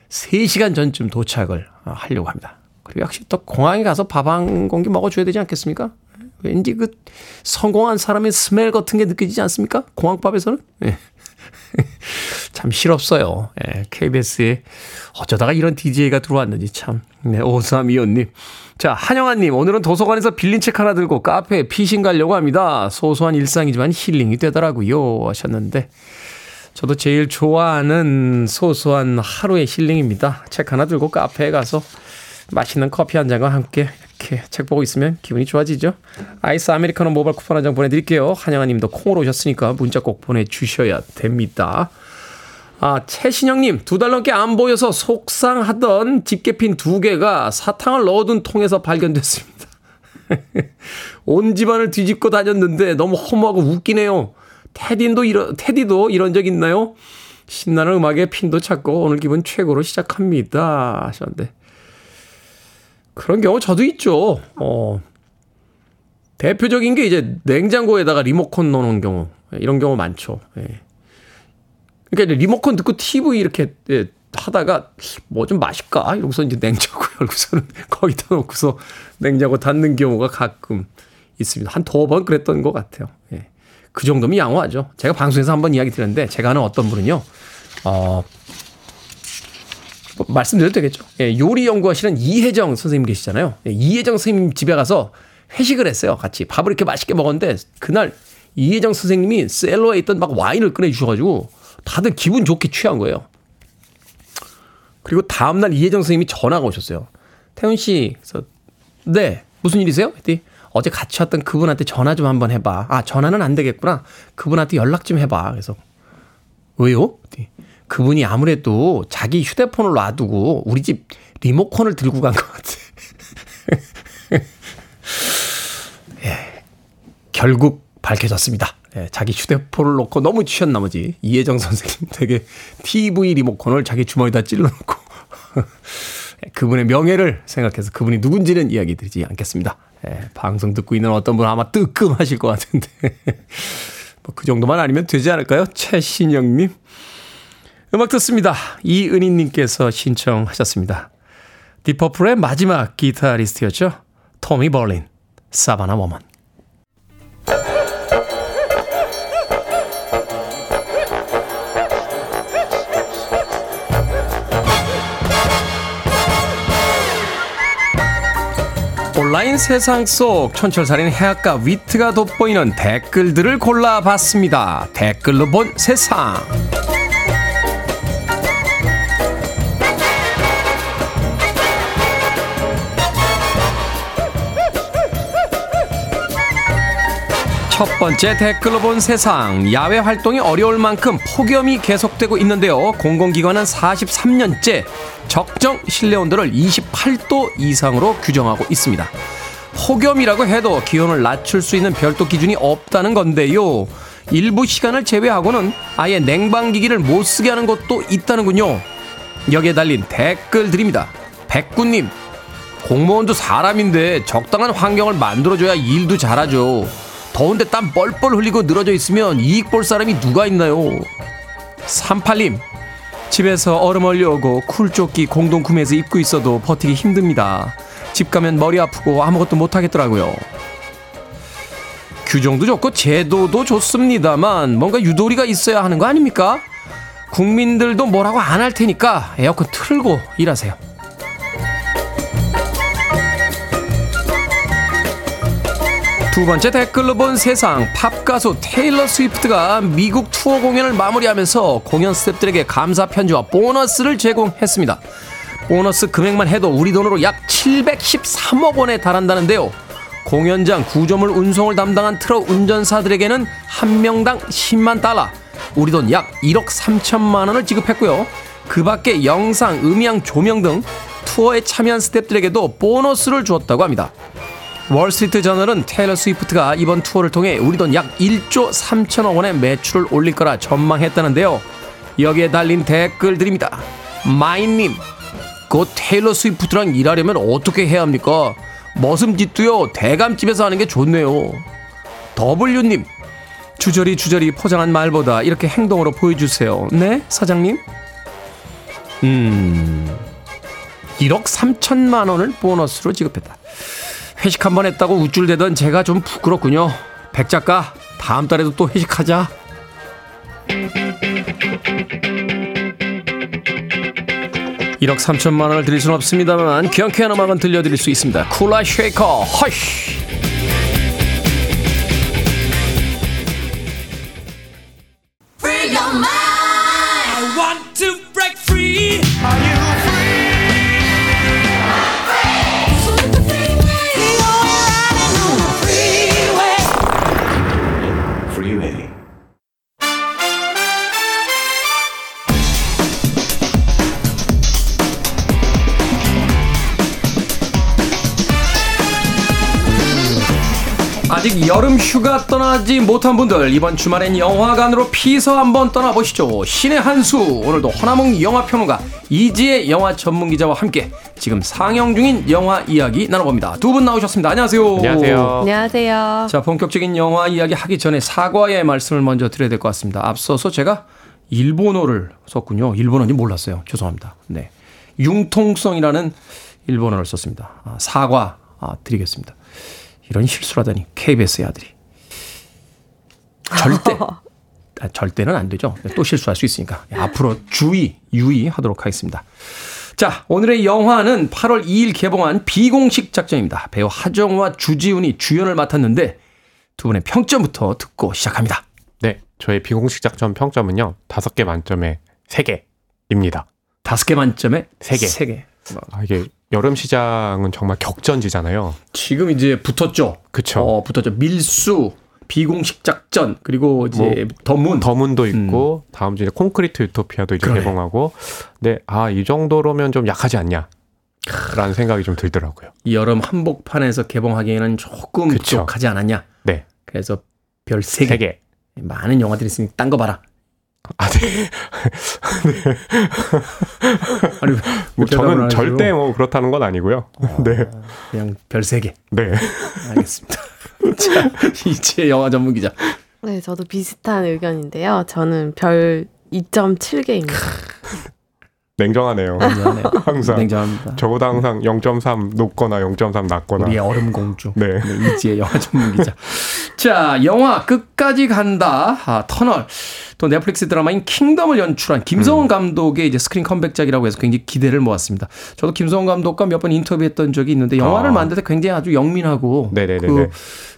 3시간 전쯤 도착을 하려고 합니다. 그리고 역시 또 공항에 가서 밥 한 공기 먹어줘야 되지 않겠습니까? 왠지 그 성공한 사람의 스멜 같은 게 느껴지지 않습니까? 공항밥에서는? 예. 참 실없어요. 예, KBS에 어쩌다가 이런 DJ가 들어왔는지 참. 네, 5325님. 자, 한영아님, 오늘은 도서관에서 빌린 책 하나 들고 카페에 피신 가려고 합니다. 소소한 일상이지만 힐링이 되더라고요. 하셨는데. 저도 제일 좋아하는 소소한 하루의 힐링입니다. 책 하나 들고 카페에 가서 맛있는 커피 한 잔과 함께 이렇게 책 보고 있으면 기분이 좋아지죠. 아이스 아메리카노 모바일 쿠폰 한 장 보내드릴게요. 한영아 님도 콩으로 오셨으니까 문자 꼭 보내주셔야 됩니다. 아, 최신영님, 두 달 넘게 안 보여서 속상하던 집게핀 두 개가 사탕을 넣어둔 통에서 발견됐습니다. 온 집안을 뒤집고 다녔는데 너무 허무하고 웃기네요. 테디도 이런, 테디도 이런 적 있나요? 신나는 음악에 핀도 찾고 오늘 기분 최고로 시작합니다. 하셨는데. 그런 경우 저도 있죠. 어, 대표적인 게 이제 냉장고에다가 리모컨 넣어놓은 경우. 이런 경우 많죠. 예. 그러니까 이제 리모컨 듣고 TV 이렇게 예, 하다가 뭐 좀 마실까? 이러고서 이제 냉장고 열고서는 거기다 놓고서 냉장고 닫는 경우가 가끔 있습니다. 한 두 번 그랬던 것 같아요. 예. 그 정도면 양호하죠. 제가 방송에서 한번 이야기 드렸는데 제가 아는 어떤 분은요. 어, 뭐 말씀드려도 되겠죠. 예, 요리 연구하시는 이혜정 선생님 계시잖아요. 예, 이혜정 선생님 집에 가서 회식을 했어요. 같이 밥을 이렇게 맛있게 먹었는데 그날 이혜정 선생님이 셀러에 있던 막 와인을 꺼내 주셔가지고 다들 기분 좋게 취한 거예요. 그리고 다음 날 이혜정 선생님이 전화가 오셨어요. 태훈 씨, 그래서 네 무슨 일이세요? 했더니 어제 같이 왔던 그분한테 전화 좀 한번 해봐. 아 전화는 안 되겠구나. 그분한테 연락 좀 해봐. 그래서 왜요? 했더니 그분이 아무래도 자기 휴대폰을 놔두고 우리 집 리모컨을 들고 간 것 같아. 예, 결국 밝혀졌습니다. 예, 자기 휴대폰을 놓고 너무 취한 나머지 이혜정 선생님 되게 TV 리모컨을 자기 주머니에다 찔러놓고 그분의 명예를 생각해서 그분이 누군지는 이야기 드리지 않겠습니다. 예, 방송 듣고 있는 어떤 분 아마 뜨끔하실 것 같은데 뭐 그 정도만 아니면 되지 않을까요? 최신영님. 음악 듣습니다. 이은희님께서 신청하셨습니다. 딥 퍼플의 마지막 기타리스트였죠. 토미 볼린, Savannah Woman. 온라인 세상 속 촌철살인 해악과 위트가 돋보이는 댓글들을 골라봤습니다. 댓글로 본 세상. 첫 번째 댓글로 본 세상. 야외 활동이 어려울 만큼 폭염이 계속되고 있는데요. 공공기관은 43년째 적정 실내 온도를 28도 이상으로 규정하고 있습니다. 폭염이라고 해도 기온을 낮출 수 있는 별도 기준이 없다는 건데요. 일부 시간을 제외하고는 아예 냉방기기를 못 쓰게 하는 곳도 있다는군요. 여기에 달린 댓글들입니다. 백구님, 공무원도 사람인데 적당한 환경을 만들어줘야 일도 잘하죠. 더운데 땀 뻘뻘 흘리고 늘어져 있으면 이익 볼 사람이 누가 있나요? 38님, 집에서 얼음 얼려오고 쿨조끼 공동 구매해서 입고 있어도 버티기 힘듭니다. 집 가면 머리 아프고 아무것도 못 하겠더라고요. 규정도 좋고 제도도 좋습니다만 뭔가 유도리가 있어야 하는 거 아닙니까? 국민들도 뭐라고 안 할 테니까 에어컨 틀고 일하세요. 두 번째 댓글로 본 세상 팝 가수 테일러 스위프트가 미국 투어 공연을 마무리하면서 공연 스태프들에게 감사 편지와 보너스를 제공했습니다. 보너스 금액만 해도 우리 돈으로 약 713억 원에 달한다는데요. 공연장 구조물 운송을 담당한 트럭 운전사들에게는 한 명당 10만 달러, 우리 돈 약 1억 3천만 원을 지급했고요. 그 밖에 영상, 음향, 조명 등 투어에 참여한 스태프들에게도 보너스를 주었다고 합니다. 월스트리트 저널은 테일러 스위프트가 이번 투어를 통해 우리 돈 약 1조 3천억 원의 매출을 올릴 거라 전망했다는데요. 여기에 달린 댓글들입니다. 마인님, 그 테일러 스위프트랑 일하려면 어떻게 해야 합니까? 머슴짓도요 대감집에서 하는 게 좋네요. W님, 주저리 주저리 포장한 말보다 이렇게 행동으로 보여주세요. 네, 사장님? 음, 1억 3천만 원을 보너스로 지급했다. 회식 한 번 했다고 우쭐대던 제가 좀 부끄럽군요. 백 작가, 다음 달에도 또 회식하자. (1억 3천만 원을 드릴 수는 없습니다만) 경쾌한 음악은 들려드릴 수 있습니다 쿨라 쉐이커 Hush 여름 휴가 떠나지 못한 분들 이번 주말엔 영화관으로 피서 한번 떠나보시죠. 신의 한수. 오늘도 허나몽 영화평론가 이지혜 영화 전문기자와 함께 지금 상영 중인 영화 이야기 나눠봅니다. 두 분 나오셨습니다. 안녕하세요. 안녕하세요. 안녕하세요. 자 본격적인 영화 이야기 하기 전에 사과의 말씀을 먼저 드려야 될 것 같습니다. 앞서서 제가 일본어를 썼군요. 일본어인지 몰랐어요. 죄송합니다. 네. 융통성이라는 일본어를 썼습니다. 아, 사과 아, 드리겠습니다 이런 실수라다니 KBS의 아들이 절대 아, 절대는 안 되죠. 또 실수할 수 있으니까 앞으로 주의 유의하도록 하겠습니다. 자 오늘의 영화는 8월 2일 개봉한 비공식 작전입니다. 배우 하정우와 주지훈이 주연을 맡았는데 두 분의 평점부터 듣고 시작합니다. 네, 저의 비공식 작전 평점은요. 다섯 개 만점에 세 개입니다. 다섯 개 만점에 세 개. 세 개. 아, 이게 여름 시장은 정말 격전지잖아요. 지금 이제 붙었죠. 그쵸. 어, 붙었죠. 밀수, 비공식 작전, 그리고 이제 더문. 더문도 있고 다음 주에 콘크리트 유토피아도 이제 음. 그러네. 개봉하고. 네, 아, 이 정도로면 좀 약하지 않냐. 라는 생각이 좀 들더라고요. 이 여름 한복판에서 개봉하기에는 조금. 부족하지 않았냐. 네. 그래서 별세 개. 세 개. 많은 영화들이 있으니 딴 거 봐라. 아, 네. 아니, 뭐 저는? 절대 뭐 그렇다는 건 아니고요. 네. 그냥 별세 개. 네. 알겠습니다. 자, 이제 영화 전문 기자. 네, 저도 비슷한 의견인데요. 저는 별 2.7개입니다. 냉정하네요. 냉정하네요. 항상. 냉정합니다. 저보다 항상 0.3 높거나 0.3 낮거나. 우리의 얼음 공주. 네. 네, 이지의 영화 전문 기자. 자, 영화 끝까지 간다. 아, 터널. 또 넷플릭스 드라마인 킹덤을 연출한 김성훈 음. 감독의 이제 스크린 컴백작이라고 해서 굉장히 기대를 모았습니다. 저도 김성훈 감독과 몇 번 인터뷰했던 적이 있는데 영화를 아. 만들 때 굉장히 아주 영민하고 네네네네. 그,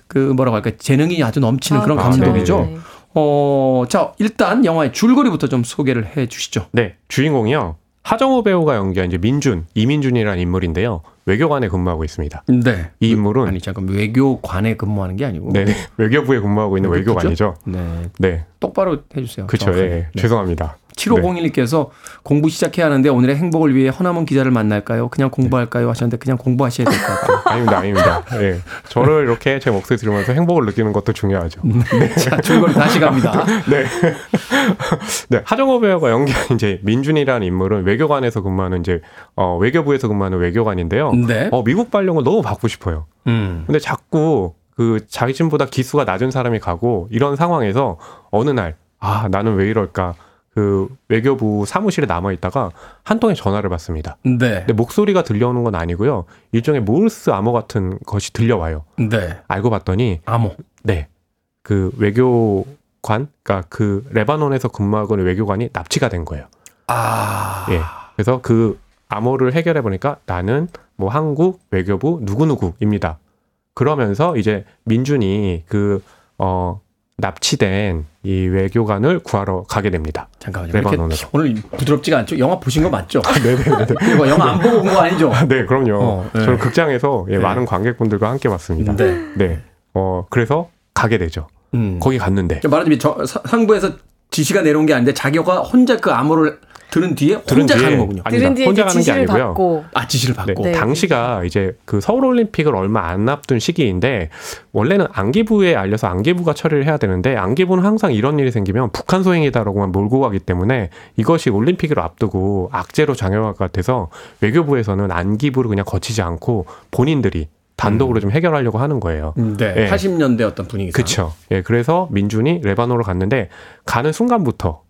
그 뭐라고 할까 재능이 아주 넘치는 아, 그런 그렇죠. 감독이죠. 네. 어, 자, 일단 영화의 줄거리부터 좀 소개를 해 주시죠. 네, 주인공이요. 하정우 배우가 연기한 이제 민준, 이민준이라는 인물인데요. 외교관에 근무하고 있습니다. 네. 이 인물은 아니 잠깐 외교관에 근무하는 게 아니고 네, 외교부에 근무하고 있는? 외교관이죠. 네. 네, 똑바로 해주세요. 그렇죠. 정확하게. 예, 네. 죄송합니다. 7501님께서 공부 시작해야 하는데 오늘의 행복을 위해 허남은 기자를 만날까요? 그냥 공부할까요? 하셨는데 그냥 공부하셔야 될 것 같아요. 아닙니다, 아닙니다. 예, 저를 이렇게 제 목소리 들으면서 행복을 느끼는 것도 중요하죠. 자, 줄거리 다시 갑니다. 네. 네, 하정우 배우가 연기한 이제 민준이라는 인물은 외교관에서 근무하는 이제 어, 외교부에서 근무하는 외교관인데요. 네. 어, 미국 발령을 너무 받고 싶어요. 음. 근데 자꾸 그 자신보다 기수가 낮은 사람이 가고 이런 상황에서 어느 날 아 나는 왜 이럴까 그 외교부 사무실에 남아 있다가 한 통의 전화를 받습니다. 네. 근데 목소리가 들려오는 건 아니고요. 일종의 모르스 암호 같은 것이 들려와요. 네. 알고 봤더니 암호. 네. 그 외교관, 그러니까 그 레바논에서 근무하고 있는 외교관이 납치가 된 거예요. 아. 예. 그래서 그 암호를 해결해 보니까 나는 뭐 한국 외교부 누구누구입니다. 그러면서 이제 민준이 그, 어, 납치된 이 외교관을 구하러 가게 됩니다. 잠깐만요. 레바논으로. 오늘 부드럽지가 않죠? 영화 보신 거 맞죠? 네네네. 이거 영화 안 보고 온거 아니죠? 네, 그럼요. 어, 네. 저는 극장에서 예, 네. 많은 관객분들과 함께 봤습니다. 네. 네. 어, 그래서 가게 되죠. 음. 거기 갔는데. 말하자면 저 사- 상부에서 지시가 내려온 게 아닌데 자기가 혼자 그 암호를 들은 뒤에 들은 혼자 뒤에 가는 거군요. 아니다. 들은 뒤에 혼자 가는 게 지시를 아니고요. 받고 아 지시를 받고. 네. 당시가 이제 그 서울 올림픽을 얼마 안 앞둔 시기인데 원래는 안기부에 알려서 안기부가 처리를 해야 되는데 안기부는 항상 이런 일이 생기면 북한 소행이다라고만 몰고 가기 때문에 이것이 올림픽을 앞두고 악재로 작용화가 돼서 외교부에서는 안기부를 그냥 거치지 않고 본인들이 단독으로 좀 해결하려고 하는 거예요. 네. 예. 80년대 어떤 분위기. 그렇죠. 예, 그래서 민준이 레바논으로 갔는데 가는 순간부터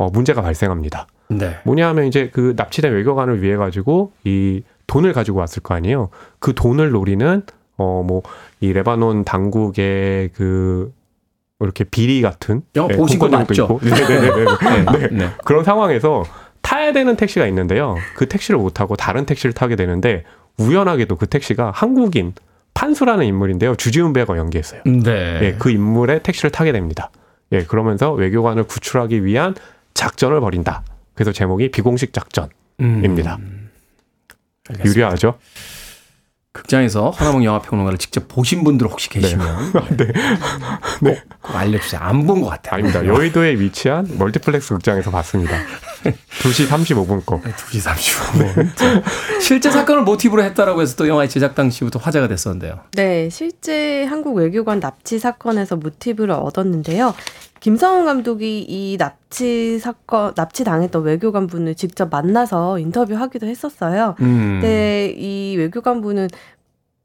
어, 문제가 발생합니다. 네. 뭐냐 하면 이제 그 납치된 외교관을 위해 가지고 이 돈을 가지고 왔을 거 아니에요. 그 돈을 노리는 어 뭐 이 레바논 당국의 그 이렇게 비리 같은 영화 예, 보신 거 맞죠? 있고. 네네네네. 네. 네. 네. 그런 상황에서 타야 되는 택시가 있는데요. 그 택시를 못 타고 다른 택시를 타게 되는데 우연하게도 그 택시가 한국인 판수라는 인물인데요. 주지훈 배가 연기했어요. 네. 예, 그 인물의 택시를 타게 됩니다. 예, 그러면서 외교관을 구출하기 위한 작전을 벌인다. 그래서 제목이 비공식 작전입니다. 음. 유려하죠? 극장에서 허남웅 영화평론가를 직접 보신 분들 혹시 계시면 네. 꼭, 꼭 알려주세요. 안 본 것 같아요. 아닙니다. 여의도에 위치한 멀티플렉스 극장에서 봤습니다. 2시 35분 거. 2시 35분. 실제 사건을 모티브로 했다라고 해서 또 영화의 제작 당시부터 화제가 됐었는데요. 네, 실제 한국 외교관 납치 사건에서 모티브를 얻었는데요. 김성훈 감독이 이 납치 사건, 납치 당했던 외교관 분을 직접 만나서 인터뷰하기도 했었어요. 음. 근데 이 외교관 분은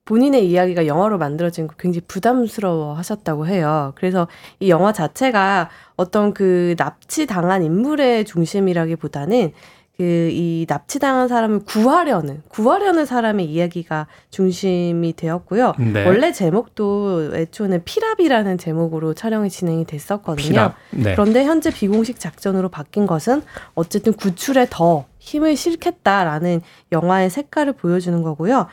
본인의 이야기가 영화로 만들어진 거 굉장히 부담스러워 하셨다고 해요. 그래서 이 영화 자체가 어떤 그 납치 당한 인물의 중심이라기보다는 그 이 납치당한 사람을 구하려는 구하려는 사람의 이야기가 중심이 되었고요. 네. 원래 제목도 애초에는 피랍이라는 제목으로 촬영이 진행이 됐었거든요. 네. 그런데 현재 비공식 작전으로 바뀐 것은 어쨌든 구출에 더 힘을 실겠다라는 영화의 색깔을 보여주는 거고요.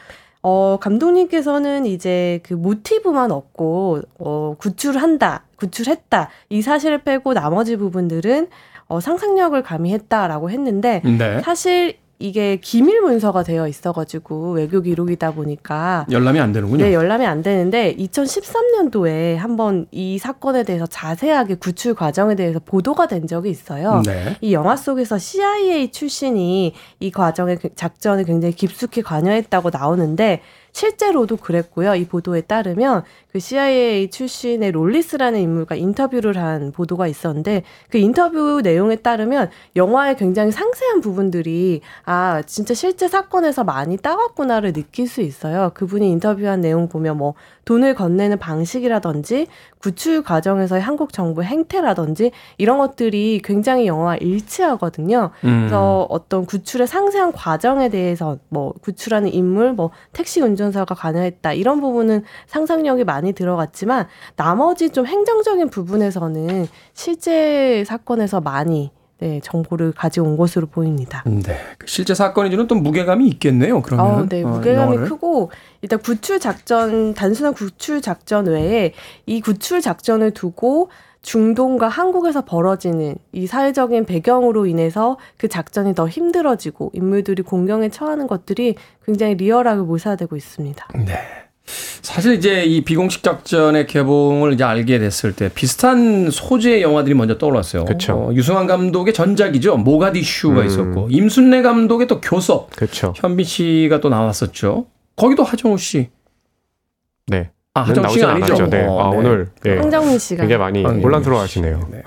어, 감독님께서는 이제 그 모티브만 얻고, 어, 구출한다, 구출했다, 이 사실을 빼고 나머지 부분들은 어, 상상력을 가미했다라고 했는데, 네. 사실 이게 기밀 문서가 되어 있어가지고 외교 기록이다 보니까 열람이 안 되는군요. 네, 열람이 안 되는데 2013년도에 한번 이 사건에 대해서 자세하게 구출 과정에 대해서 보도가 된 적이 있어요. 네. 이 영화 속에서 CIA 출신이 이 과정에 그- 작전에 굉장히 깊숙이 관여했다고 나오는데 실제로도 그랬고요. 이 보도에 따르면 그 CIA 출신의 롤리스라는 인물과 인터뷰를 한 보도가 있었는데 그 인터뷰 내용에 따르면 영화의 굉장히 상세한 부분들이 아 진짜 실제 사건에서 많이 따왔구나를 느낄 수 있어요. 그분이 인터뷰한 내용 보면 뭐 돈을 건네는 방식이라든지 구출 과정에서의 한국 정부의 행태라든지 이런 것들이 굉장히 영화와 일치하거든요. 음. 그래서 어떤 구출의 상세한 과정에 대해서 뭐 구출하는 인물, 뭐 택시 운전사가 관여했다 이런 부분은 상상력이 많이 들어갔지만 나머지 좀 행정적인 부분에서는 실제 사건에서 많이 네, 정보를 가져온 것으로 보입니다. 네. 그 실제 사건이 주는 또 무게감이 있겠네요. 그러면. 어, 네, 어, 무게감이 영화를. 크고 일단 구출 작전 단순한 구출 작전 외에 이 구출 작전을 두고 중동과 한국에서 벌어지는 이 사회적인 배경으로 인해서 그 작전이 더 힘들어지고 인물들이 공경에 처하는 것들이 굉장히 리얼하게 묘사되고 있습니다. 네. 사실 이제 이 비공식 작전의 개봉을 이제 알게 됐을 때 비슷한 소재의 영화들이 먼저 떠올랐어요. 그쵸. 어, 유승환 감독의 전작이죠. 모가디슈가 음. 있었고 임순례 감독의 또 교섭. 그렇죠. 현빈 씨가 또 나왔었죠. 거기도 하정우 씨. 네. 아, 하정우 나오진 씨가 아니죠. 않았죠. 네. 어, 아, 네. 오늘 예. 황정민 씨가 굉장히 많이 황정민 혼란스러워 씨. 하시네요. 네.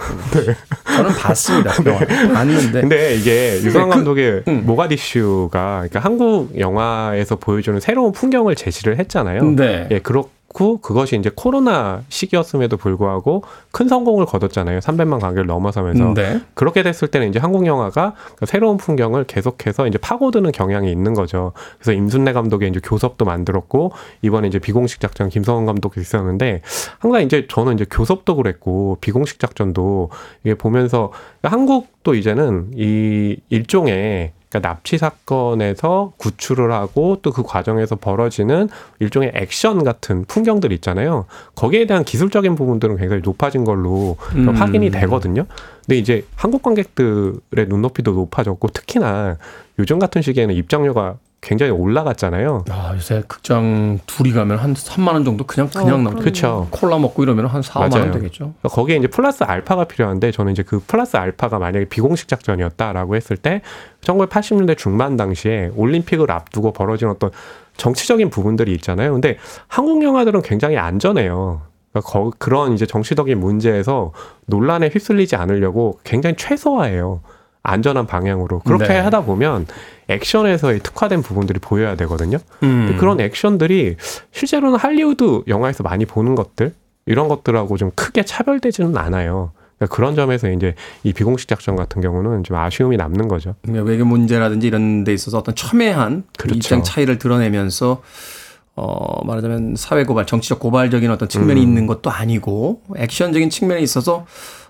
저는 봤습니다. 그 영화. 봤는데. 근데 이게 유성 그- 감독의 음. 모가디슈가 그러니까 한국 영화에서 보여주는 새로운 풍경을 제시를 했잖아요. 네. 예, 그렇 고 그것이 이제 코로나 시기였음에도 불구하고 큰 성공을 거뒀잖아요. 300만 관객을 넘어서면서. 네. 그렇게 됐을 때는 이제 한국 영화가 그 새로운 풍경을 계속해서 이제 파고드는 경향이 있는 거죠. 그래서 임순례 감독의 이제 교섭도 만들었고 이번에 이제 비공식 작전 김성원 감독도 있었는데 항상 이제 저는 이제 교섭도 그랬고 비공식 작전도 이게 보면서 한국도 이제는 이 일종의 그러니까 납치 사건에서 구출을 하고 또 그 과정에서 벌어지는 일종의 액션 같은 풍경들 있잖아요. 거기에 대한 기술적인 부분들은 굉장히 높아진 걸로 음. 확인이 되거든요. 근데 이제 한국 관객들의 눈높이도 높아졌고 특히나 요즘 같은 시기에는 입장료가 굉장히 올라갔잖아요. 아, 요새 극장 둘이 가면 한 3만 원 정도 그냥 그냥 어, 나오죠. 그렇죠. 콜라 먹고 이러면 한 4, 5만 원 맞아요. 되겠죠. 거기에 이제 플러스 알파가 필요한데 저는 이제 그 플러스 알파가 만약에 비공식 작전이었다라고 했을 때 1980년대 중반 당시에 올림픽을 앞두고 벌어진 어떤 정치적인 부분들이 있잖아요. 근데 한국 영화들은 굉장히 안전해요. 그러니까 거- 그런 이제 정치적인 문제에서 논란에 휩쓸리지 않으려고 굉장히 최소화해요. 안전한 방향으로. 그렇게 네. 하다 보면 액션에서의 특화된 부분들이 보여야 되거든요. 음. 그런 액션들이 실제로는 할리우드 영화에서 많이 보는 것들 이런 것들하고 좀 크게 차별되지는 않아요. 그러니까 그런 점에서 이제 이 비공식 작전 같은 경우는 좀 아쉬움이 남는 거죠. 그러니까 외교 문제라든지 이런 데 있어서 어떤 첨예한 그 그렇죠. 입장 차이를 드러내면서 어 말하자면 사회 고발, 정치적 고발적인 어떤 측면이 음. 있는 것도 아니고 액션적인 측면에 있어서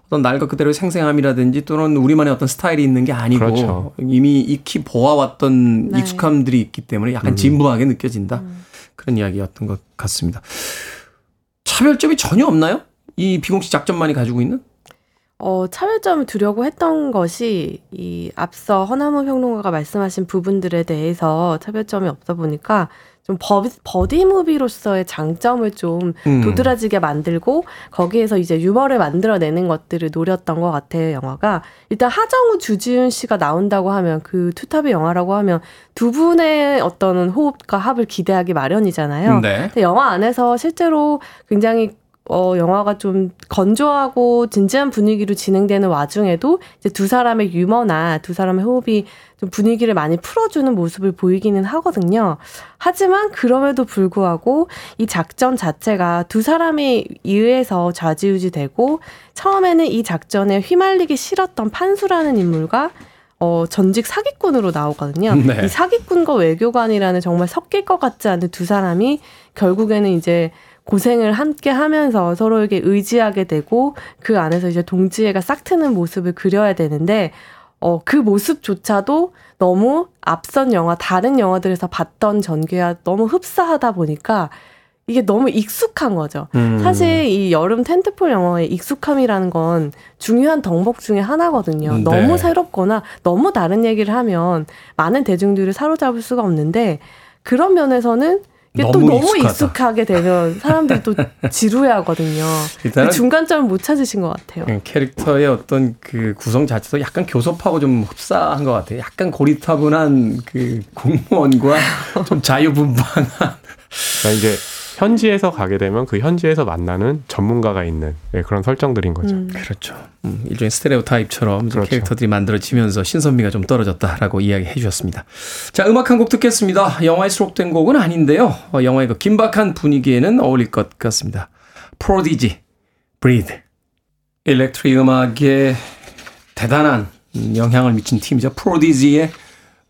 어떤 날것 그대로의 생생함이라든지 또는 우리만의 어떤 스타일이 있는 게 아니고 그렇죠. 이미 익히 보아왔던 네. 익숙함들이 있기 때문에 약간 음. 진부하게 느껴진다. 그런 이야기였던 것 같습니다. 차별점이 전혀 없나요? 이 비공식 작전만이 가지고 있는? 어, 차별점을 두려고 했던 것이 이 앞서 허나무 평론가가 말씀하신 부분들에 대해서 차별점이 없다 보니까 좀 버, 버디 무비로서의 장점을 좀 음. 도드라지게 만들고 거기에서 이제 유머를 만들어내는 것들을 노렸던 것 같아요 영화가 일단 하정우 주지훈 씨가 나온다고 하면 그 투탑의 영화라고 하면 두 분의 어떤 호흡과 합을 기대하기 마련이잖아요. 네. 근데 영화 안에서 실제로 굉장히 어, 영화가 좀 건조하고 진지한 분위기로 진행되는 와중에도 이제 두 사람의 유머나 두 사람의 호흡이 좀 분위기를 많이 풀어주는 모습을 보이기는 하거든요. 하지만 그럼에도 불구하고 이 작전 자체가 두 사람에 의해서 좌지우지 되고 처음에는 이 작전에 휘말리기 싫었던 판수라는 인물과 어, 전직 사기꾼으로 나오거든요. 네. 이 사기꾼과 외교관이라는 정말 섞일 것 같지 않은 두 사람이 결국에는 이제 고생을 함께 하면서 서로에게 의지하게 되고 그 안에서 이제 동지애가 싹 트는 모습을 그려야 되는데 어, 그 모습조차도 너무 앞선 영화, 다른 영화들에서 봤던 전개와 너무 흡사하다 보니까 이게 너무 익숙한 거죠. 음. 사실 이 여름 텐트폴 영화의 익숙함이라는 건 중요한 덕목 중에 하나거든요. 네. 너무 새롭거나 너무 다른 얘기를 하면 많은 대중들을 사로잡을 수가 없는데 그런 면에서는 이게 또 너무 너무 익숙하다. 익숙하게 되면 사람들이 또 지루해하거든요. 일단은 그 중간점을 못 찾으신 것 같아요. 예, 캐릭터의 어떤 그 구성 자체도 약간 교섭하고 좀 흡사한 것 같아요. 약간 고리타분한 그 공무원과 좀 자유분방한. 그러니까 이제 현지에서 가게 되면 그 현지에서 만나는 전문가가 있는 예, 그런 설정들인 거죠. 음. 그렇죠. 음, 일종의 스테레오 타입처럼 좀 그렇죠. 캐릭터들이 만들어지면서 신선미가 좀 떨어졌다라고 이야기해 주셨습니다. 자, 음악 한 곡 듣겠습니다. 영화에 수록된 곡은 아닌데요. 어, 영화의 그 긴박한 분위기에는 어울릴 것 같습니다. 프로디지, Breathe. electric 음악에 대단한 영향을 미친 팀이죠. 프로디지의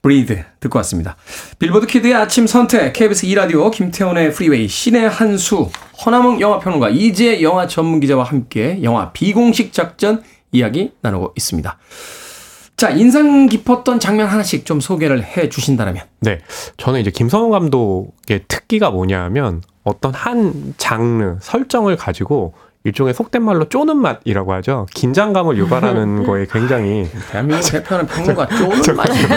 Breathe 듣고 왔습니다. 빌보드 키드의 아침 선택, KBS 2라디오, 김태훈의 프리웨이, 씨네한수, 허남웅 영화평론가, 이지혜 영화 전문기자와 함께 영화 비공식 작전 이야기 나누고 있습니다. 자, 인상 깊었던 장면 하나씩 좀 소개를 해 주신다면. 네. 저는 이제 김성훈 감독의 특기가 뭐냐 하면 어떤 한 장르, 설정을 가지고 일종의 속된 말로 쪼는 맛이라고 하죠. 긴장감을 유발하는 거에 굉장히 대한민국 대표하는 평론가 쪼는 맛이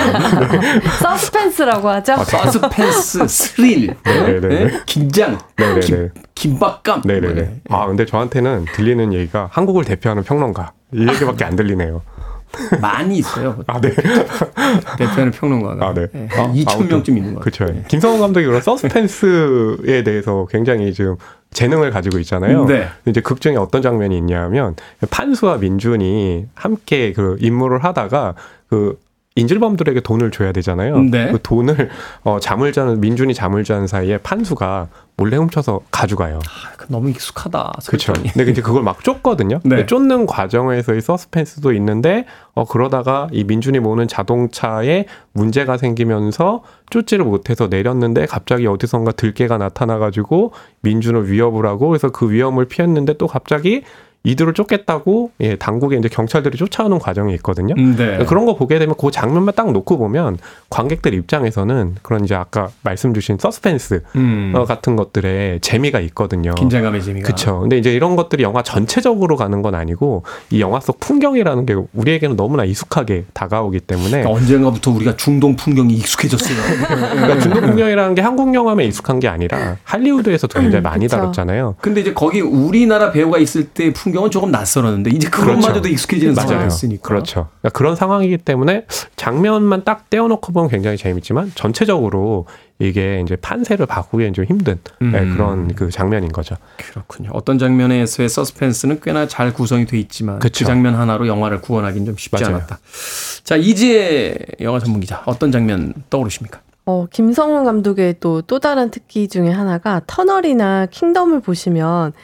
서스펜스라고 하죠. 서스펜스, 스릴, 네 네네. 네? 긴장, 네네네. 긴, 긴박감. 네네네. 네. 아, 근데 저한테는 들리는 얘기가 한국을 대표하는 평론가. 이 얘기밖에 안 들리네요. 많이 있어요. 아, 네. 대표하는 평론가가. 아, 네. 네, 아, 한 2천 아무튼. 명쯤 있는 것 그렇죠. 같아요. 김성훈 감독이 그런 서스펜스에 대해서 굉장히 지금 재능을 가지고 있잖아요. 네. 이제 극 중에 어떤 장면이 있냐면 판수와 민준이 함께 그 임무를 하다가 그 인질범들에게 돈을 줘야 되잖아요. 네. 그 돈을 어 잠을 자는 민준이 잠을 자는 사이에 판수가 몰래 훔쳐서 가져가요. 아, 그 너무 익숙하다. 그렇죠. 근데 이제 그걸 막 쫓거든요. 네. 쫓는 과정에서의 서스펜스도 있는데 어 그러다가 이 민준이 모는 자동차에 문제가 생기면서 쫓지를 못해서 내렸는데 갑자기 어디선가 들개가 나타나 가지고 민준을 위협을 하고 그래서 그 위험을 피했는데 또 갑자기 이들을 쫓겠다고 예, 당국에 이제 경찰들이 쫓아오는 과정이 있거든요. 음, 네. 그런 거 보게 되면 그 장면만 딱 놓고 보면 관객들 입장에서는 그런 이제 아까 말씀 주신 서스펜스 음. 어, 같은 것들에 재미가 있거든요. 긴장감의 재미가. 그렇죠. 근데 이제 이런 것들이 영화 전체적으로 가는 건 아니고 이 영화 속 풍경이라는 게 우리에게는 너무나 익숙하게 다가오기 때문에 그러니까 언젠가부터 우리가 중동 풍경이 익숙해졌어요. 그러니까 중동 풍경이라는 게 한국 영화만 익숙한 게 아니라 할리우드에서도 굉장히 많이 그쵸. 다뤘잖아요. 근데 이제 거기 우리나라 배우가 있을 때 풍경 은 조금 낯설었는데 이제 그것마저도 그렇죠. 익숙해지는 맞아요. 상황이 있으니까. 그렇죠. 그러니까 그런 상황이기 때문에 장면만 딱 떼어놓고 보면 굉장히 재밌지만 전체적으로 이게 이제 판세를 바꾸기엔 좀 힘든 네, 음. 그런 그 장면인 거죠. 그렇군요. 어떤 장면에서의 서스펜스는 꽤나 잘 구성이 돼 있지만 그 그쵸. 장면 하나로 영화를 구원하기는 좀 쉽지 맞아요. 않았다. 자 이지혜 영화 전문 기자 어떤 장면 떠오르십니까? 어, 김성훈 감독의 또, 또 다른 특기 중에 하나가 터널이나 킹덤을 보시면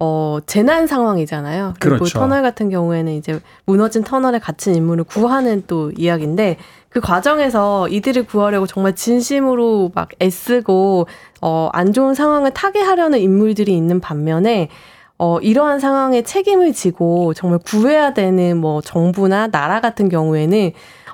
어, 재난 상황이잖아요. 그리고 그렇죠. 터널 같은 경우에는 이제 무너진 터널에 갇힌 인물을 구하는 또 이야기인데 그 과정에서 이들을 구하려고 정말 진심으로 막 애쓰고 어, 안 좋은 상황을 타개하려는 인물들이 있는 반면에 어, 이러한 상황에 책임을 지고 정말 구해야 되는 뭐 정부나 나라 같은 경우에는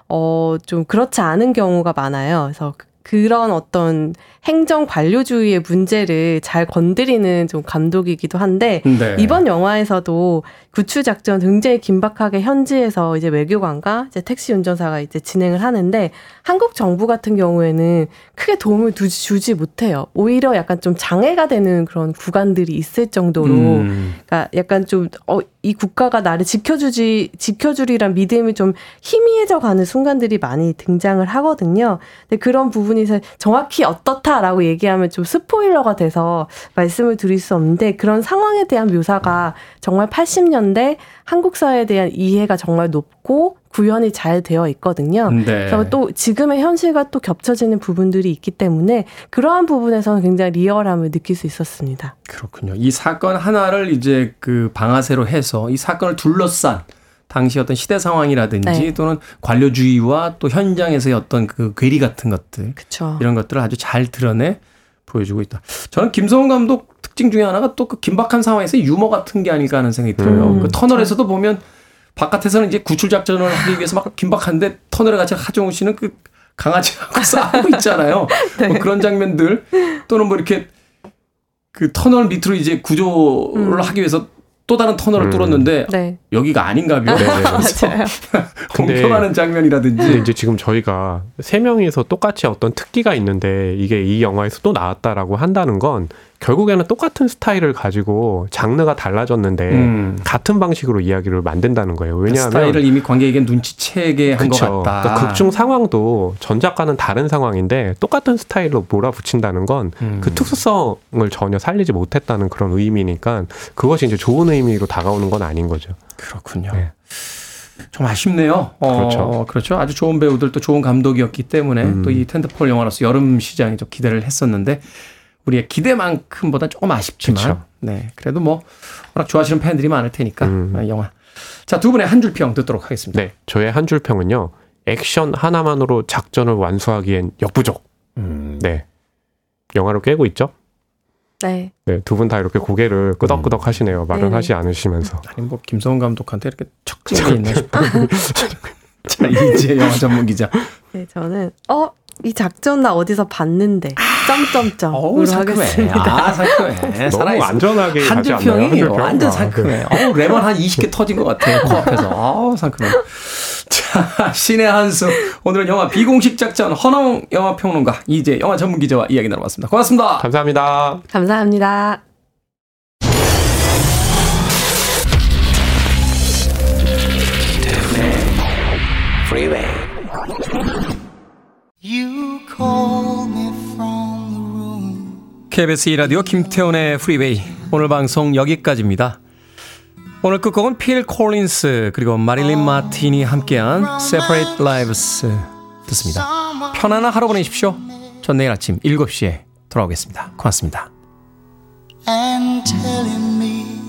어, 좀 그렇지 않은 경우가 많아요. 그래서 그- 그런 어떤 행정 관료주의의 문제를 잘 건드리는 좀 감독이기도 한데 네. 이번 영화에서도 구출 작전 굉장히 긴박하게 현지에서 이제 외교관과 이제 택시 운전사가 이제 진행을 하는데 한국 정부 같은 경우에는 크게 도움을 두- 주지 못해요. 오히려 약간 좀 장애가 되는 그런 구간들이 있을 정도로 음. 그러니까 약간 좀, 어, 이 국가가 나를 지켜주지, 지켜주리란 믿음이 좀 희미해져 가는 순간들이 많이 등장을 하거든요. 근데 그런 부분에서 정확히 어떻다라고 얘기하면 좀 스포일러가 돼서 말씀을 드릴 수 없는데 그런 상황에 대한 묘사가 정말 80년대 한국 사회에 대한 이해가 정말 높고 구현이 잘 되어 있거든요. 네. 그래서 또 지금의 현실과 또 겹쳐지는 부분들이 있기 때문에 그러한 부분에서는 굉장히 리얼함을 느낄 수 있었습니다. 그렇군요. 이 사건 하나를 이제 그 방아쇠로 해서 이 사건을 둘러싼 당시 어떤 시대 상황이라든지 네. 또는 관료주의와 또 현장에서의 어떤 그 괴리 같은 것들 그렇죠. 이런 것들을 아주 잘 드러내 보여주고 있다. 저는 김성훈 감독 특징 중에 하나가 또 그 긴박한 상황에서 유머 같은 게 아닐까 하는 생각이 들어요. 음, 그 터널에서도 보면 바깥에서는 이제 구출 작전을 하기 위해서 막 긴박한데 터널에 갇힌 하정우 씨는 그 강아지하고 싸우고 있잖아요. 네. 뭐 그런 장면들 또는 뭐 이렇게 그 터널 밑으로 이제 구조를 음. 하기 위해서 또 다른 터널을 음. 뚫었는데 네. 여기가 아닌가요? 네, 네. 근데- 공평하는 장면이라든지 근데 이제 지금 저희가 세 명이서 똑같이 어떤 특기가 있는데 이게 이 영화에서 또 나왔다라고 한다는 건 결국에는 똑같은 스타일을 가지고 장르가 달라졌는데 음. 같은 방식으로 이야기를 만든다는 거예요. 왜냐하면 스타일을 이미 관객에게 눈치채게 한 것. 같다. 그러니까 극중 상황도 전작과는 다른 상황인데 똑같은 스타일로 몰아붙인다는 건그 음. 특수성을 전혀 살리지 못했다는 그런 의미니까 그것이 이제 좋은 의미로 다가오는 건 아닌 거죠. 그렇군요. 네. 좀 아쉽네요. 어, 그렇죠. 그렇죠. 아주 좋은 배우들 또 좋은 감독이었기 때문에 음. 또이 텐트폴 영화로서 여름 시장에 좀 기대를 했었는데 우리의 기대만큼보다 조금 아쉽지만 그쵸. 네 그래도 뭐 워낙 좋아하시는 팬들이 많을 테니까 음. 아, 영화. 자 두 분의 한 줄 평 듣도록 하겠습니다. 네, 저의 한 줄 평은요. 액션 하나만으로 작전을 완수하기엔 역부족. 음. 네. 영화를 꿰고 있죠? 네. 네, 두 분 다 이렇게 고개를 끄덕끄덕 하시네요. 말은 네. 하지 않으시면서. 아니 뭐 김성훈 감독한테 이렇게 게 있나 싶어요. 자 이제 영화 전문 기자. 네, 저는 어, 이 작전 나 어디서 봤는데 점점점으로 상큼해. 하겠습니다. 아 상큼해. 너무 살아있어. 안전하게 한 가지 줄 않나요? 평이 한줄 평? 완전 아, 상큼해. 어우, 레몬 한 20개 터진 것 같아. 코앞에서. 아우, 상큼해. 자, 신의 한수. 오늘은 영화 비공식 작전 헌영 영화 평론가 이지혜 영화 전문 기자와 이야기 나눠봤습니다. 고맙습니다. 감사합니다. 감사합니다. Freeway. You called me from the room. KBS 2라디오 김태훈의 프리웨이. 오늘 방송 여기까지입니다. 오늘 끝곡은 필 콜린스 그리고 마릴린 마틴이 함께한 Separate Lives 듣습니다. 편안한 하루 보내십시오. 전 내일 아침 7시에 돌아오겠습니다. 고맙습니다. and telling me